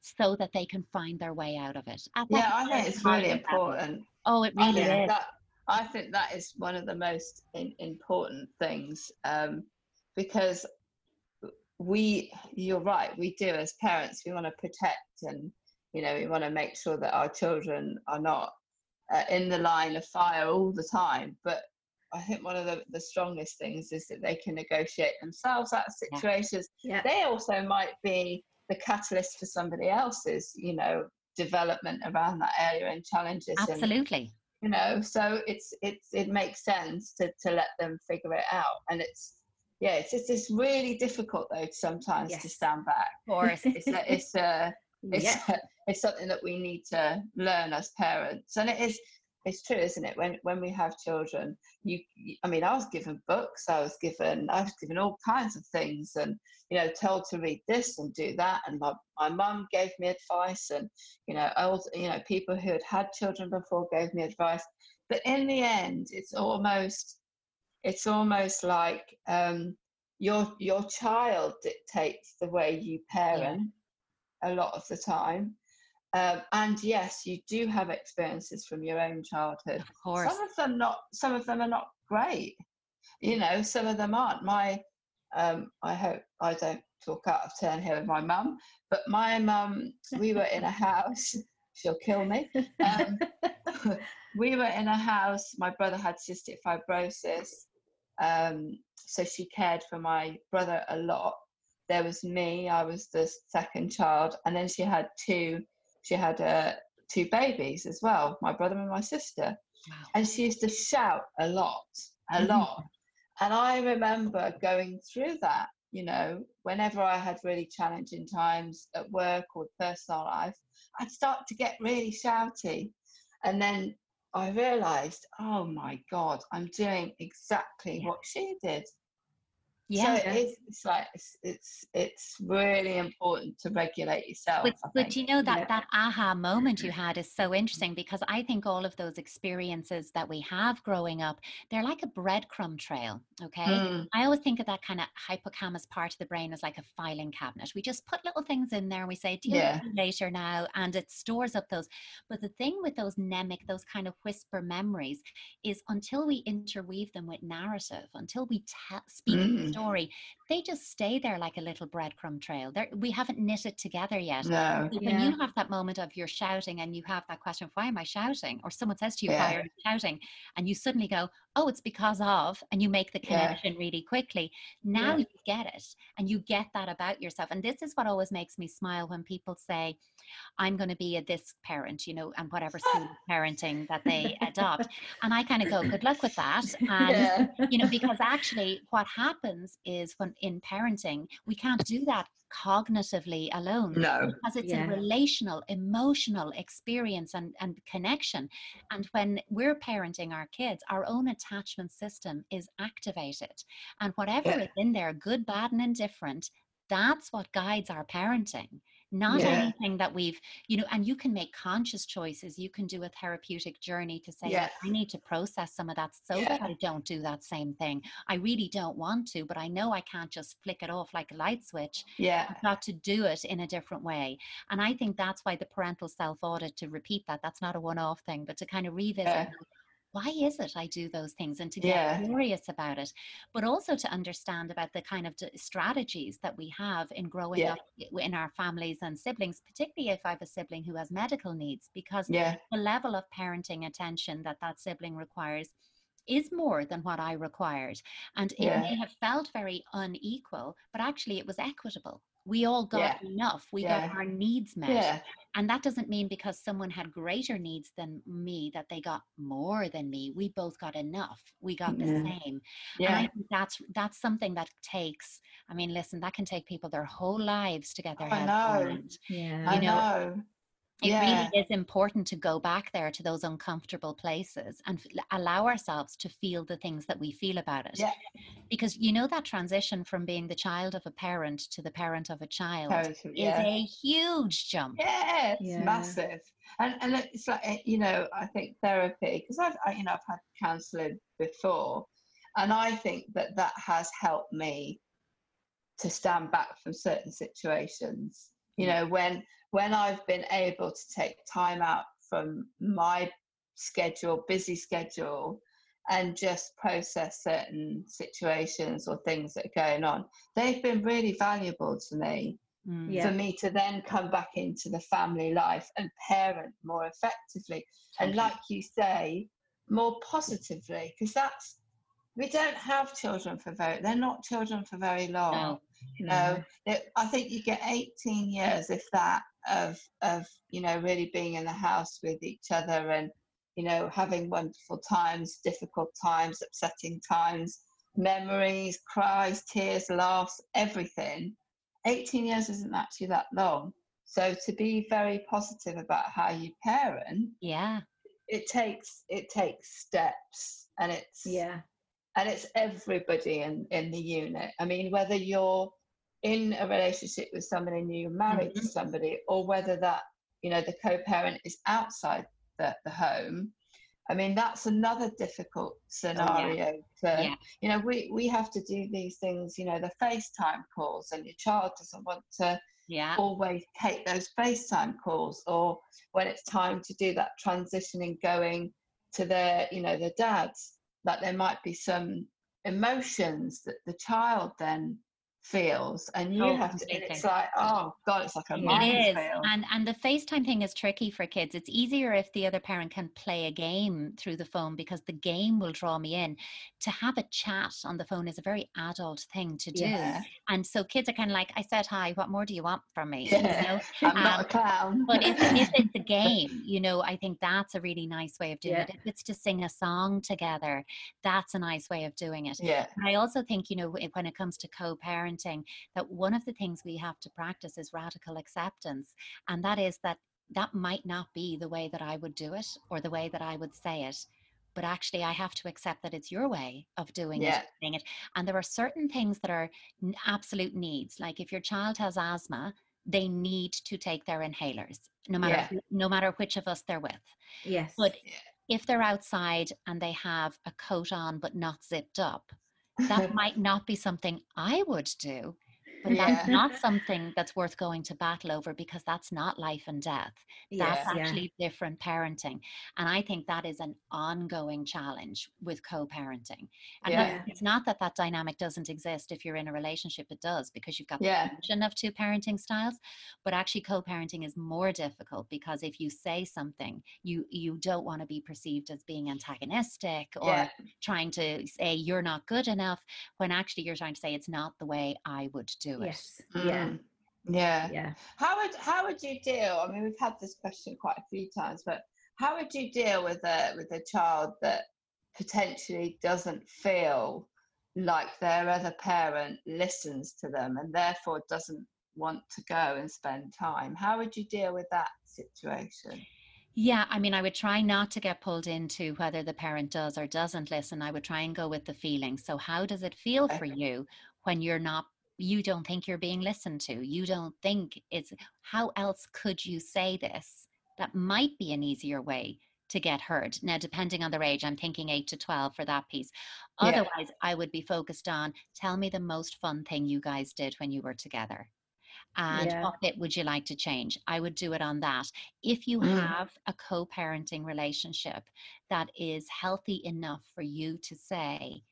so that they can find their way out of it. At that Yeah, I think it's really important. Oh, it really think is. that I think that is one of the most in, important things um, because we, you're right, we do as parents, we want to protect and you know we want to make sure that our children are not uh, in the line of fire all the time. But I think one of the, the strongest things is that they can negotiate themselves out of Yeah. situations. Yeah. They also might be the catalyst for somebody else's, you know, development around that area and challenges and Absolutely. you know so it's it's it makes sense to to let them figure it out and it's yeah it's just it's really difficult though sometimes to stand back Of course. it's a, it's a it's, Yeah. it's something that we need to learn as parents and it is it's true isn't it? When when we have children you i mean i was given books i was given i was given all kinds of things and you know told to read this and do that and my, my mum gave me advice and you know old you know people who had had children before gave me advice. But in the end it's almost it's almost like um your your child dictates the way you parent a lot of the time um, and yes you do have experiences from your own childhood. Of course. some of them not some of them are not great you know some of them aren't. My um i hope i don't talk out of turn here with my mum but my mum we were in a house she'll kill me. Um, we were in a house my brother had cystic fibrosis um so she cared for my brother a lot. There was me i was the second child and then she had two she had uh, two babies as well my brother and my sister Wow. and she used to shout a lot a Mhm. lot and i remember going through that you know whenever i had really challenging times at work or personal life i'd start to get really shouty and then i realized oh my god i'm doing exactly Yeah. what she did Yeah. so it's, it's like it's, it's it's really important to regulate yourself But, but you know that Yeah. that aha moment you had is so interesting because I think all of those experiences that we have growing up, they're like a breadcrumb trail. Okay. Mm, I always think of that kind of hippocampus part of the brain as like a filing cabinet. We just put little things in there. We say, deal Yeah. later now, and it stores up those. But the thing with those mnemic, those kind of whisper memories, is until we interweave them with narrative, until we tell, speak the Mm. Story, they just stay there like a little breadcrumb trail. They're, we haven't knit it together yet. no So when Yeah. you have that moment of you're shouting and you have that question, why am I shouting? Or someone says to you, why are you shouting? And you suddenly go, oh, it's because of, and you make the Yeah. connection really quickly. Now Yeah. you get it and you get that about yourself. And this is what always makes me smile when people say, I'm going to be a this parent, you know, and whatever school of parenting that they adopt. And I kind of go, good luck with that. And yeah you know because actually what happens is when in parenting we can't do that cognitively alone no because it's Yeah. a relational emotional experience and, and connection and when we're parenting our kids our own attachment system is activated and whatever Yeah. is in there good bad and indifferent that's what guides our parenting not Yeah. anything that we've you know and you can make conscious choices you can do a therapeutic journey to say Yeah. I need to process some of that so that i don't do that same thing i really don't want to but i know i can't just flick it off like a light switch Yeah. I've got to do it in a different way and i think that's why the parental self audit to repeat that that's not a one off thing but to kind of revisit Yeah. Why is it I do those things and to get Yeah. curious about it, but also to understand about the kind of d- strategies that we have in growing Yeah. up in our families and siblings, particularly if I have a sibling who has medical needs, because Yeah. the level of parenting attention that that sibling requires is more than what I required. And it may have felt very unequal, but actually it was equitable. We all got Yeah. enough. We Yeah. got our needs met. Yeah. And that doesn't mean because someone had greater needs than me that they got more than me. We both got enough. We got the Yeah. same. And I Yeah. think that's that's something that takes. I mean, listen, that can take people their whole lives to get their I heads know. around. Yeah. I you know, know. It Yeah. really is important to go back there to those uncomfortable places and f- allow ourselves to feel the things that we feel about it. Yeah. Because you know that transition from being the child of a parent to the parent of a child Parent, is yeah. a huge jump. Yeah, it's Yeah. massive, and and it's like eh, you know, I think therapy because I've I, you know I've had counselling before, and I think that that has helped me to stand back from certain situations. You know, when when I've been able to take time out from my schedule, busy schedule, and just process certain situations or things that are going on, they've been really valuable to me Mm. Yeah. for me to then come back into the family life and parent more effectively and Totally. like you say more positively because that's we don't have children for very they're not children for very long No. you know it, i think you get 18 years if that of of you know really being in the house with each other and you know having wonderful times difficult times upsetting times memories cries tears laughs everything 18 years isn't actually that long so to be very positive about how you parent Yeah. it takes it takes steps and it's Yeah. and it's everybody in in the unit i mean whether you're in a relationship with somebody and you're married to mm-hmm. somebody or whether that you know the co-parent is outside the, the home i mean that's another difficult oh, scenario to Yeah. you know we we have to do these things you know the facetime calls and your child doesn't want to Yeah. always take those FaceTime calls or when it's time to do that transitioning going to their, you know, the dads, that there might be some emotions that the child then feels and you Oh, have to and it's like, oh God, it's like a It It is. minefield. And and the FaceTime thing is tricky for kids. It's easier if the other parent can play a game through the phone because the game will draw me in. To have a chat on the phone is a very adult thing to do. Yeah. And so kids are kind of like, I said hi, what more do you want from me? Yeah. You know? I'm not Um, a clown. but if, if it's a game, you know, I think that's a really nice way of doing Yeah. it. If it's to sing a song together, that's a nice way of doing it. yeah. And I also think, you know, when it comes to co parenting, that one of the things we have to practice is radical acceptance. And that is that that might not be the way that I would do it or the way that I would say it. But actually, I have to accept that it's your way of doing Yeah. it, saying it. And there are certain things that are absolute needs. Like if your child has asthma, they need to take their inhalers, no matter Yeah. who- no matter which of us they're with. Yes. But if they're outside and they have a coat on but not zipped up, that might not be something I would do. But that's not something that's worth going to battle over because that's not life and death. That's Yeah. actually different parenting. And I think that is an ongoing challenge with co parenting. And Yeah. that- it's not that that dynamic doesn't exist if you're in a relationship, it does because you've got Yeah. the fusion of two parenting styles. But actually, co parenting is more difficult because if you say something, you, you don't want to be perceived as being antagonistic or Yeah. trying to say you're not good enough when actually you're trying to say it's not the way I would do it. yes. Yeah. Mm. Yeah. Yeah. How would how would you deal? I mean, we've had this question quite a few times, but how would you deal with a with a child that potentially doesn't feel like their other parent listens to them and therefore doesn't want to go and spend time? How would you deal with that situation? Yeah, I mean, I would try not to get pulled into whether the parent does or doesn't listen. I would try and go with the feeling. So, how does it feel for you when you're not you don't think you're being listened to. You don't think it's how else could you say this? That might be an easier way to get heard. Now, depending on their age, I'm thinking 8 to 12 for that piece. Yeah. Otherwise, I would be focused on tell me the most fun thing you guys did when you were together. And Yeah. what bit would you like to change? I would do it on that. If you Mm. have a co parenting relationship that is healthy enough for you to say,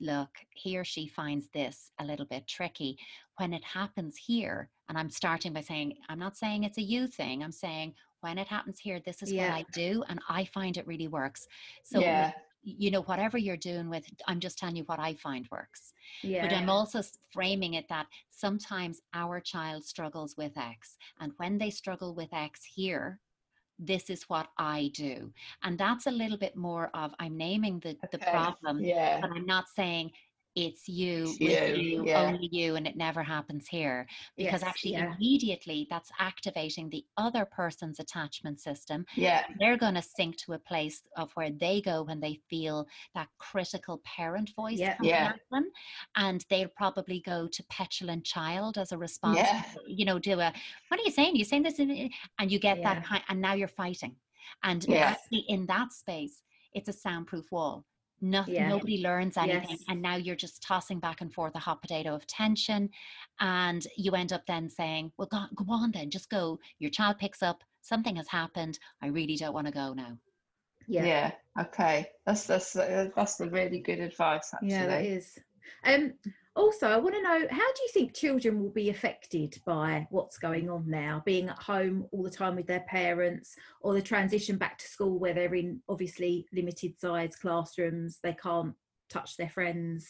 look, he or she finds this a little bit tricky. When it happens here, and I'm starting by saying, I'm not saying it's a you thing, I'm saying when it happens here, this is Yeah. what I do, and I find it really works. So, yeah. you know, whatever you're doing with, I'm just telling you what I find works. Yeah. But I'm also framing it that sometimes our child struggles with X. And when they struggle with X here, this is what I do. And that's a little bit more of I'm naming the, the problem, Yeah. but I'm not saying it's you, It's with you, you, yeah. only you, and it never happens here. Because Yes, actually, yeah. immediately that's activating the other person's attachment system Yeah. they're going to sink to a place of where they go when they feel that critical parent voice Yeah. coming Yeah. at them and they'll probably go to petulant child as a response Yeah. you know do a what are you saying You're saying this and you get that kind and now you're fighting and Yeah. actually in that space it's a soundproof wall Nothing, Yeah. nobody learns anything Yes. and now you're just tossing back and forth a hot potato of tension and you end up then saying well go, go on then just go your child picks up something has happened i really don't want to go now yeah. Yeah. Okay. That's that's uh, that's the really good advice. Actually. Yeah, that is. Um, also, I want to know how do you think children will be affected by what's going on now, being at home all the time with their parents, or the transition back to school where they're in obviously limited size classrooms, they can't touch their friends.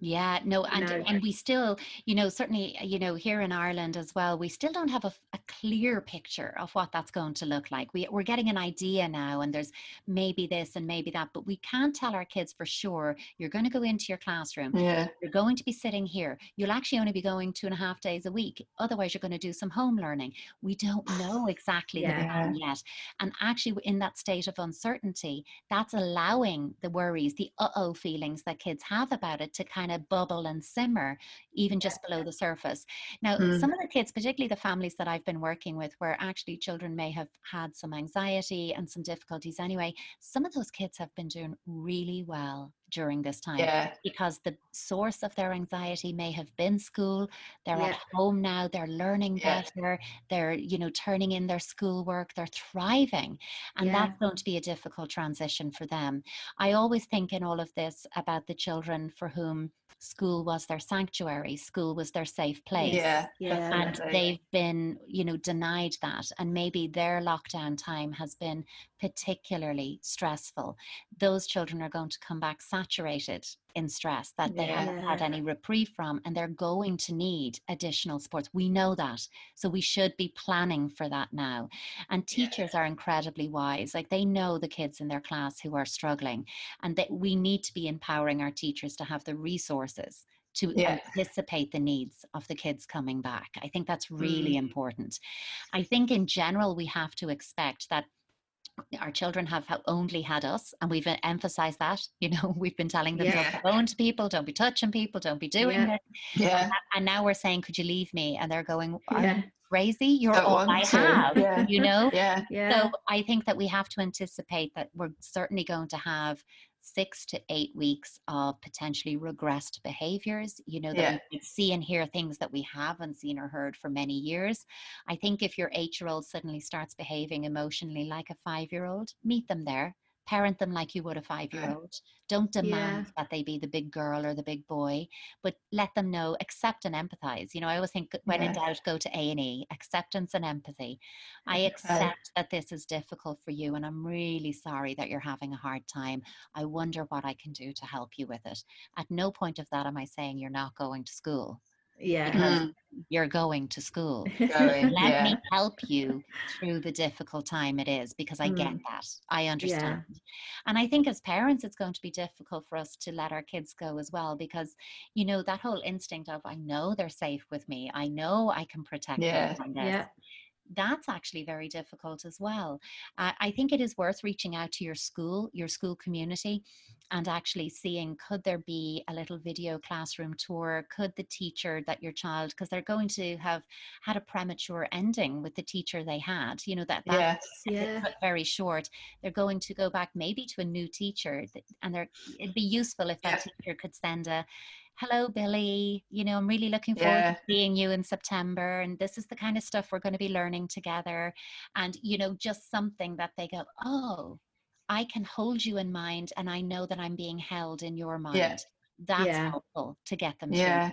Yeah, no, and No. and we still, you know, certainly, you know, here in Ireland as well, we still don't have a clear picture of what that's going to look like. We we're getting an idea now, and there's maybe this and maybe that, but we can't tell our kids for sure. You're going to go into your classroom. Yeah. You're going to be sitting here. You'll actually only be going two and a half days a week. Otherwise, you're going to do some home learning. We don't know exactly the Yeah. yet. And actually, in that state of uncertainty, that's allowing the worries, the uh oh feelings that kids have about it to kind of bubble and simmer, even just below the surface. Now, Mm. some of the kids, particularly the families that I've been working with, where actually children may have had some anxiety and some difficulties anyway, some of those kids have been doing really well during this time Yeah. because the source of their anxiety may have been school they're Yeah. at home now they're learning Yeah. better they're you know turning in their schoolwork they're thriving and that's going to be a difficult transition for them i always think in all of this about the children for whom school was their sanctuary school was their safe place Yeah. Yeah. and they've been you know denied that and maybe their lockdown time has been particularly stressful those children are going to come back saturated in stress that they haven't had any reprieve from and they're going to need additional supports we know that so we should be planning for that now and teachers are incredibly wise like they know the kids in their class who are struggling and that we need to be empowering our teachers to have the resources to Yeah. anticipate the needs of the kids coming back. I think that's really Mm. important. I think in general, we have to expect that our children have only had us, and we've uh, emphasized that. You know, we've been telling them Yeah. don't be going to people, don't be touching people, don't be doing Yeah. it. Yeah. And now we're saying, could you leave me? And they're going, are Yeah. you crazy? You're Don't all I to. have. Yeah. You know, Yeah. Yeah. so I think that we have to anticipate that we're certainly going to have six to eight weeks of potentially regressed behaviors. You know, that Yeah. we see and hear things that we haven't seen or heard for many years. I think if your eight year old suddenly starts behaving emotionally like a five year old, meet them there. Parent them like you would a uh, five year old. Don't demand Yeah. that they be the big girl or the big boy, but let them know, accept and empathize. You know, I always think when in doubt, go to A and E. Acceptance and empathy. I accept that this is difficult for you, and I'm really sorry that you're having a hard time. I wonder what I can do to help you with it. At no point of that am I saying you're not going to school. Yeah. because Mm. You're going to school. Going. Let yeah. me help you through the difficult time it is because I get Mm. that. I understand. And I think as parents, it's going to be difficult for us to let our kids go as well because, you know, that whole instinct of, I know they're safe with me. I know I can protect Yeah. them from this Yeah. That's actually very difficult as well. Uh, I think it is worth reaching out to your school, your school community, and actually seeing could there be a little video classroom tour? Could the teacher that your child, because they're going to have had a premature ending with the teacher they had, you know, that, that Yes. Yeah. very short. They're going to go back maybe to a new teacher, and it'd be useful if that teacher could send a hello billy you know i'm really looking forward Yeah. to seeing you in september and this is the kind of stuff we're going to be learning together and you know just something that they go oh i can hold you in mind and i know that i'm being held in your mind Yeah. that's Yeah. helpful to get them Yeah.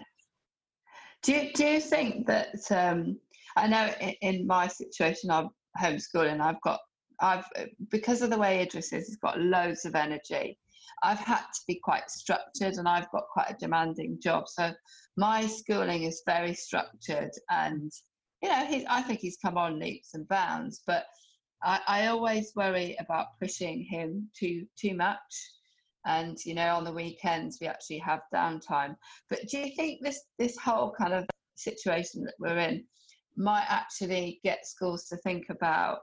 Do you, do you think that um, I know in, in my situation I'm homeschooling I've got I've because of the way Idris is he's got loads of energy I've had to be quite structured and I've got quite a demanding job. So my schooling is very structured and you know he's I think he's come on leaps and bounds but I, I always worry about pushing him too too much. And you know on the weekends we actually have downtime. But do you think this this whole kind of situation that we're in might actually get schools to think about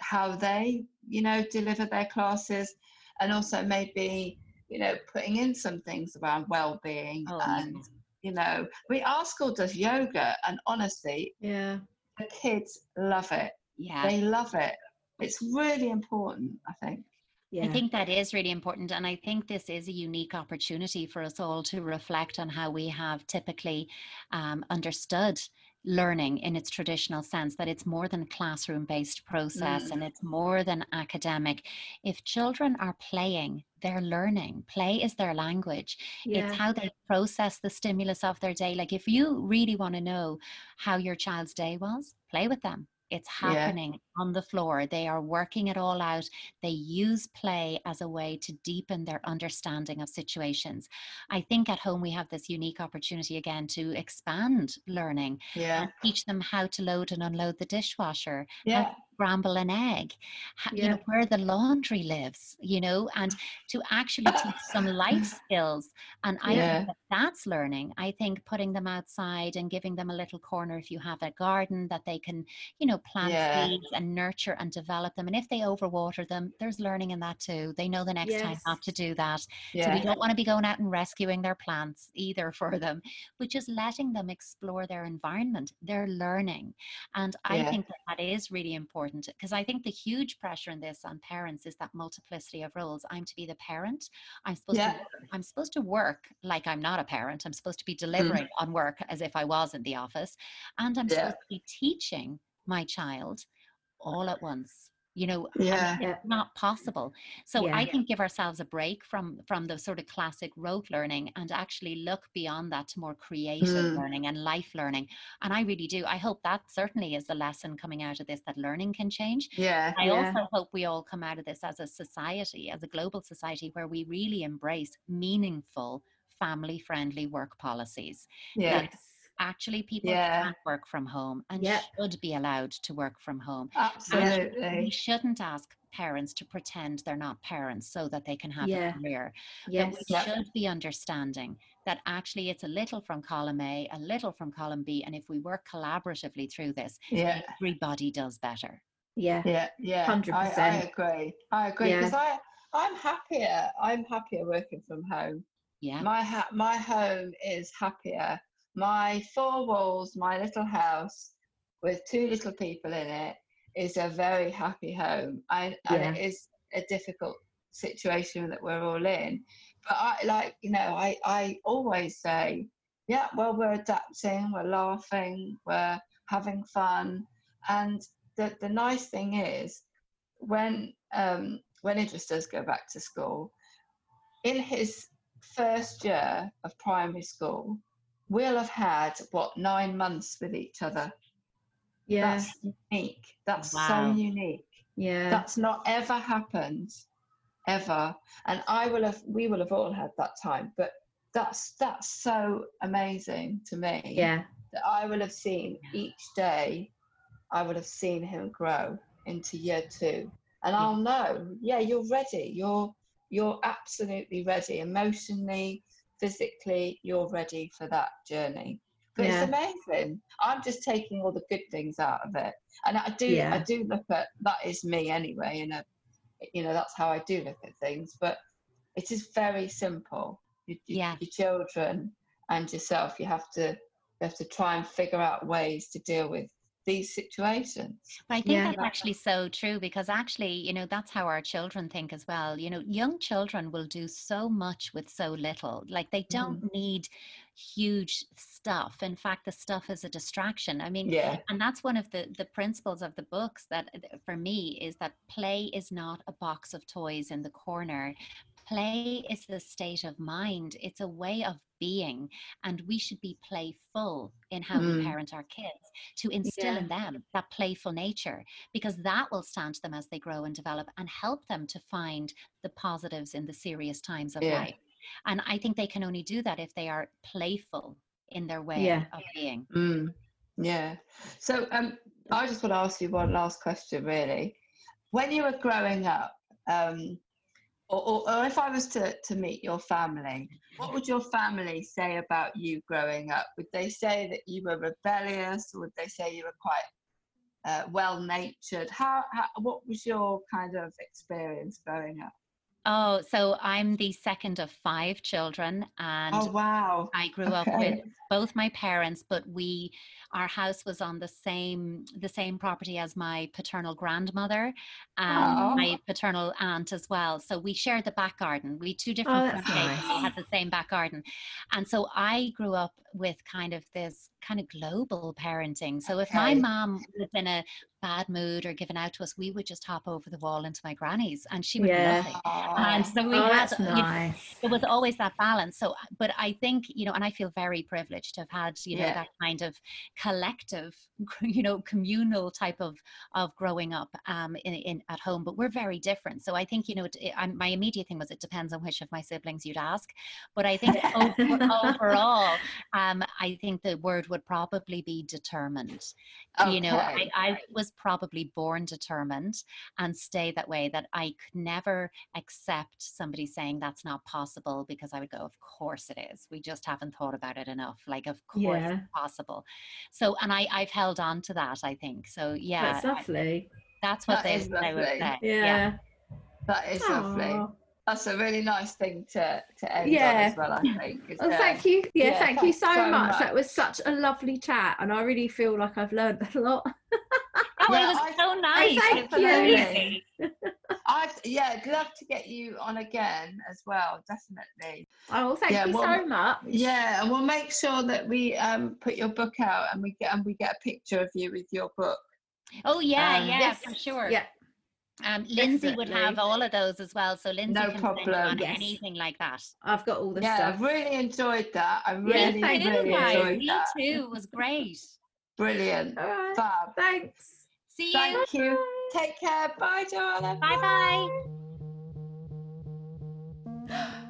how they, you know, deliver their classes, and also maybe, you know, putting in some things around well-being Oh, and, you know, I mean, our school does yoga, and honestly, Yeah. the kids love it. yeah They love it. It's really important, I think. Yeah. I think that is really important. And I think this is a unique opportunity for us all to reflect on how we have typically um, understood learning in its traditional sense that it's more than a classroom based process Mm. and it's more than academic. If children are playing, they're learning. Play is their language. yeah. It's how they process the stimulus of their day. Like if you really want to know how your child's day was, play with them. It's Yeah. happening on the floor. They are working it all out. They use play as a way to deepen their understanding of situations. I think at home we have this unique opportunity again to expand learning Yeah. and teach them how to load and unload the dishwasher, Yeah. Scramble an egg, ho- you know, where the laundry lives, you know, and to actually teach some life skills. And I Yeah. think that that's learning. I think putting them outside and giving them a little corner if you have a garden that they can, you know, plant Yeah. seeds and nurture and develop them. And if they overwater them, there's learning in that too. They know the next time Yes. not to do that. So we don't want to be going out and rescuing their plants either for them, but just letting them explore their environment. They're learning. And I Yeah. think that that is really important because I think the huge pressure in this on parents is that multiplicity of roles. I'm to be the parent. I'm supposed Yeah. to work. I'm supposed to work like I'm not a parent. I'm supposed to be Mm. delivering on work as if I was in the office. And I'm Yeah. supposed to be teaching my child all at once. You know, and Yeah. Yeah. it's not possible. So I Yeah. think give ourselves a break from from the sort of classic rote learning and actually look beyond that to more creative Mm. learning and life learning. And I really do. I hope that certainly is the lesson coming out of this that learning can change. Yeah. I Yeah. also hope we all come out of this as a society, as a global society, where we really embrace meaningful, family friendly work policies. Yeah. That actually people Yeah. can work from home and Yep. should be allowed to work from home. Absolutely. We shouldn't ask parents to pretend they're not parents so that they can have Yeah. a career. Yes. But we Yep. should be understanding that actually it's a little from column A, a little from column B, and if we work collaboratively through this, Yeah. everybody does better. Yeah. Yeah, yeah, 100%. I, I agree. I agree Yeah. because I I'm happier. I'm happier working from home. Yeah. My ha- my home is happier. My four walls, my little house with two little people in it, is a very happy home. I, and it is a difficult situation that we're all in. But I like you know I I always say, yeah, well we're adapting, we're laughing, we're having fun, and the the nice thing is when um, when Idris does go back to school, in his first year of primary school, we'll have had what nine months with each other. Yeah. That's unique. That's Wow. so unique. yeah. That's not ever happened, ever. And I will have, we will have all had that time. But that's that's so amazing to me. yeah. That I will have seen each day. I will have seen him grow into year two, and I'll know. Yeah, you're ready. You're you're absolutely ready, emotionally, physically. You're ready for that journey but Yeah. it's amazing. I'm just taking all the good things out of it, and I do. I do look at that is me anyway, and uh, you know that's how I do look at things. But it is very simple. You, you, Yeah. Your children and yourself, you have to you have to try and figure out ways to deal with these situations. But I think Yeah. that's actually so true because actually, you know, that's how our children think as well. You know, young children will do so much with so little. Like they don't need huge stuff. In fact, the stuff is a distraction. I mean, Yeah. and that's one of the the principles of the books that uh, for me is that play is not a box of toys in the corner. Play is a state of mind. It's a way of being, and we should be playful in how we Mm. parent our kids to instill Yeah. in them that playful nature because that will stand them as they grow and develop and help them to find the positives in the serious times of Yeah. life. And I think they can only do that if they are playful in their way Yeah. of being. Mm, yeah. So um, I just want to ask you one last question, really. When you were growing up, um, or, or, or if I was to, to meet your family, what would your family say about you growing up? Would they say that you were rebellious, or would they say you were quite uh, well natured? How, how what was your kind of experience growing up? Oh, so I'm the second of five children, and oh wow! I grew up with both my parents, but we our house was on the same the same property as my paternal grandmother and Oh. my paternal aunt as well. So we shared the back garden. We two oh, different Oh, that's front gates, but we nice. had the same back garden. And so I grew up with kind of this kind of global parenting. So if my mom was in a bad mood or given out to us, we would just hop over the wall into my granny's and she would Yeah. love it. And so we oh, had that's you know, nice. there was always that balance so but i think you know and i feel very privileged to have had you know Yeah. that kind of collective you know communal type of of growing up um in, in at home but we're very different so i think you know it, it, I'm, my immediate thing was it depends on which of my siblings you'd ask but i think over, overall um i think the word would probably be determined you know I, I was probably born determined and stay that way that i could never accept somebody saying that's not possible because i would go of course it is we just haven't thought about it enough like of course Yeah. it's possible so and i i've held on to that i think so yeah That's I- lovely. that's what That they, is they would say Yeah. yeah. That is lovely. Aw. That's a really nice thing to, to end on as well, I think. is Oh, thank you. Yeah, Yeah, thank you so, so much. That was such a lovely chat, and I really feel like I've learned a lot. oh Yeah, it was I- so nice thank you. I'd, yeah, I'd love to get you on again as well, definitely. Oh, thank Yeah, you well, so much. Yeah, and we'll make sure that we um, put your book out and we get and we get a picture of you with your book. oh yeah Um, yeah yes. for sure Yeah. Um lindsay would have all of those as well so lindsay No can send problem. on Yes. anything like that I've got all the yeah, stuff. I've really enjoyed that. I really, thank you, really guys. enjoyed me that. too it was great Brilliant. All right. Fab. Thanks. see you Thank you. Take care. Bye, Joanna. bye bye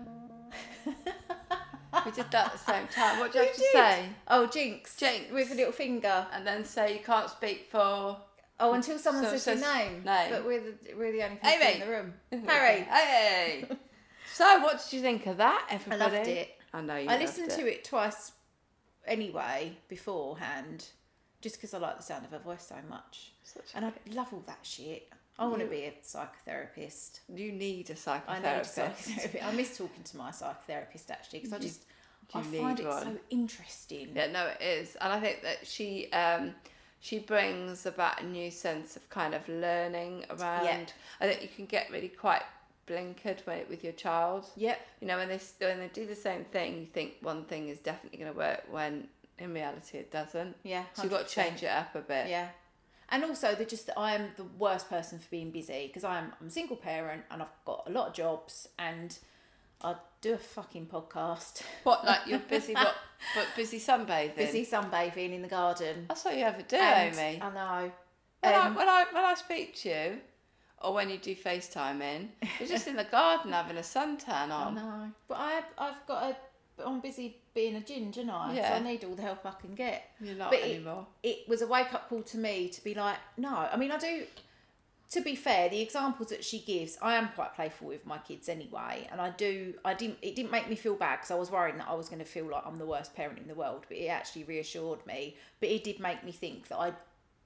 We did that at the same time. What do you have to did. say? Oh, Jinx. Jinx. With a little finger. And then say you can't speak for. Oh, until someone So- says so your name. name. But we're the, we're the only people Amy. in the room. Harry. Hey. so, what did you think of that, everybody? I loved it. I know you. I listened to it twice anyway beforehand, just because I like the sound of her voice so much. And I love all that shit. I want to be a psychotherapist. You need a I know a psychotherapist. psychotherapist. I miss talking to my psychotherapist actually because I just I find need it so interesting. Yeah, no, it is, and I think that she um, she brings about a new sense of kind of learning around. I think you can get really quite blinkered when, with your child. Yep. You know, when they when they do the same thing, you think one thing is definitely going to work when in reality it doesn't. Yeah. So you've got to change it up a bit. Yeah. And also, they're just I am the worst person for being busy because I'm I'm a single parent and I've got a lot of jobs and I do a fucking podcast. What like you're busy? What? But busy sunbathing. Busy sunbathing in the garden. That's what you ever do, And- Amy. I know. When, I, Um, when I when I speak to you, or when you do FaceTime in, you're just in the garden having a suntan I on. know. But I I've got a I'm busy being a ginger, and I? Yeah. So I need all the help I can get. You're not But it- anymore. It was a wake up call to me to be like, no. I mean, I do. To be fair, the examples that she gives, I am quite playful with my kids anyway, and I do. I didn't. It didn't make me feel bad because I was worried that I was going to feel like I'm the worst parent in the world. But it actually reassured me. But it did make me think that I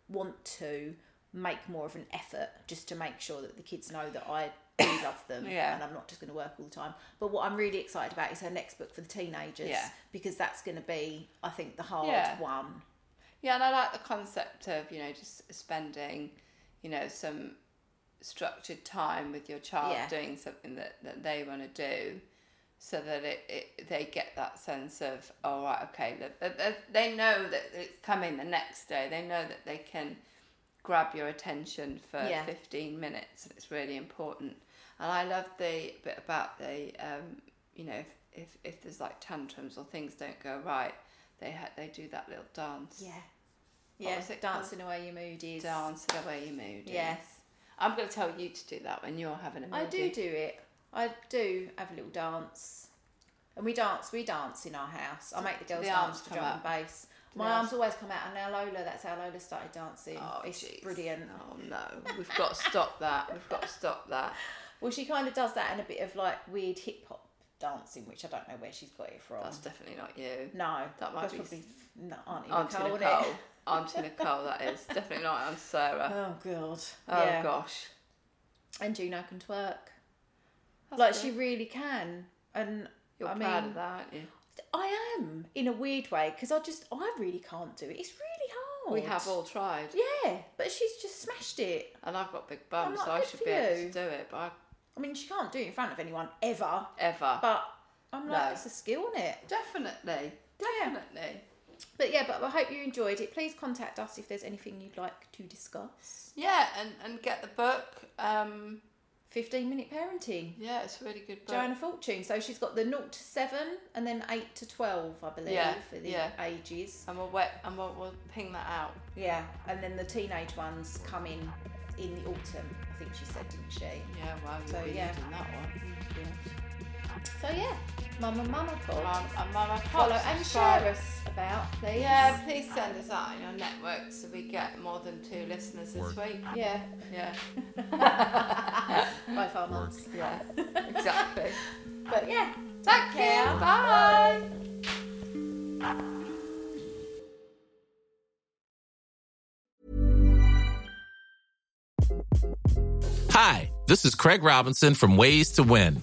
want to make more of an effort just to make sure that the kids know that I do love them Yeah. and I'm not just going to work all the time. But what I'm really excited about is her next book for the teenagers Yeah. because that's going to be, I think, the hard Yeah. one. Yeah, and I like the concept of you know just spending, you know, some structured time with your child Yeah. doing something that, that they want to do, so that it, it they get that sense of oh right okay that they know that it's coming the next day. They know that they can grab your attention for Yeah. fifteen minutes. It's really important, and I love the bit about the um, you know if, if if there's like tantrums or things don't go right, they ha- they do that little dance. Yeah. What Yeah, it dancing away your mood is. Dance away your mood. is. Yes. I'm going to tell you to do that when you're having a moody. I do do it. I do have a little dance. And we dance, we dance in our house. I make the girls the dance to drum and bass. My arms always come out, and now Lola, that's how Lola started dancing. Oh, it's jeez. brilliant. Oh no, we've got to stop that. We've got to stop that. Well, she kind of does that and a bit of like weird hip hop dancing, which I don't know where she's got it from. That's definitely not you. no, that might be probably no, Auntie, Auntie Nicole, Nicole. isn't it? Auntie Nicole, that is definitely not Aunt Sarah. Oh god. Oh yeah. gosh. And Juno can twerk. That's like good. she really can. And You're I proud mean, of that, aren't you? I am in a weird way because I just I really can't do it. It's really hard. We have all tried. Yeah, but she's just smashed it. And I've got big bums, like, so I should for be able you. to do it, but I, I mean, she can't do it in front of anyone ever. ever. But I'm like, No. it's a skill in it. definitely. Definitely. But yeah, but I hope you enjoyed it. Please contact us if there's anything you'd like to discuss. Yeah, and, and get the book. Um, 15 minute parenting. yeah, it's a really good book. Joanna Fortune. So she's got the 0 to 7 and then 8 to 12, I believe, Yeah, for the yeah. ages. And we'll wet and we'll, we'll ping that out. Yeah, and then the teenage ones come in in the autumn, I think she said, didn't she? Yeah, well, So, yeah. that one. So yeah, Mama Mama Pod. Um, and Mama Follow and subscribe. share us about, please. Yeah, please send us out on your network so we get more than two listeners this Work. week. Yeah. Yeah, By far months. yeah, exactly. But yeah, Take care. Bye. Hi, this is Craig Robinson from Ways to Win,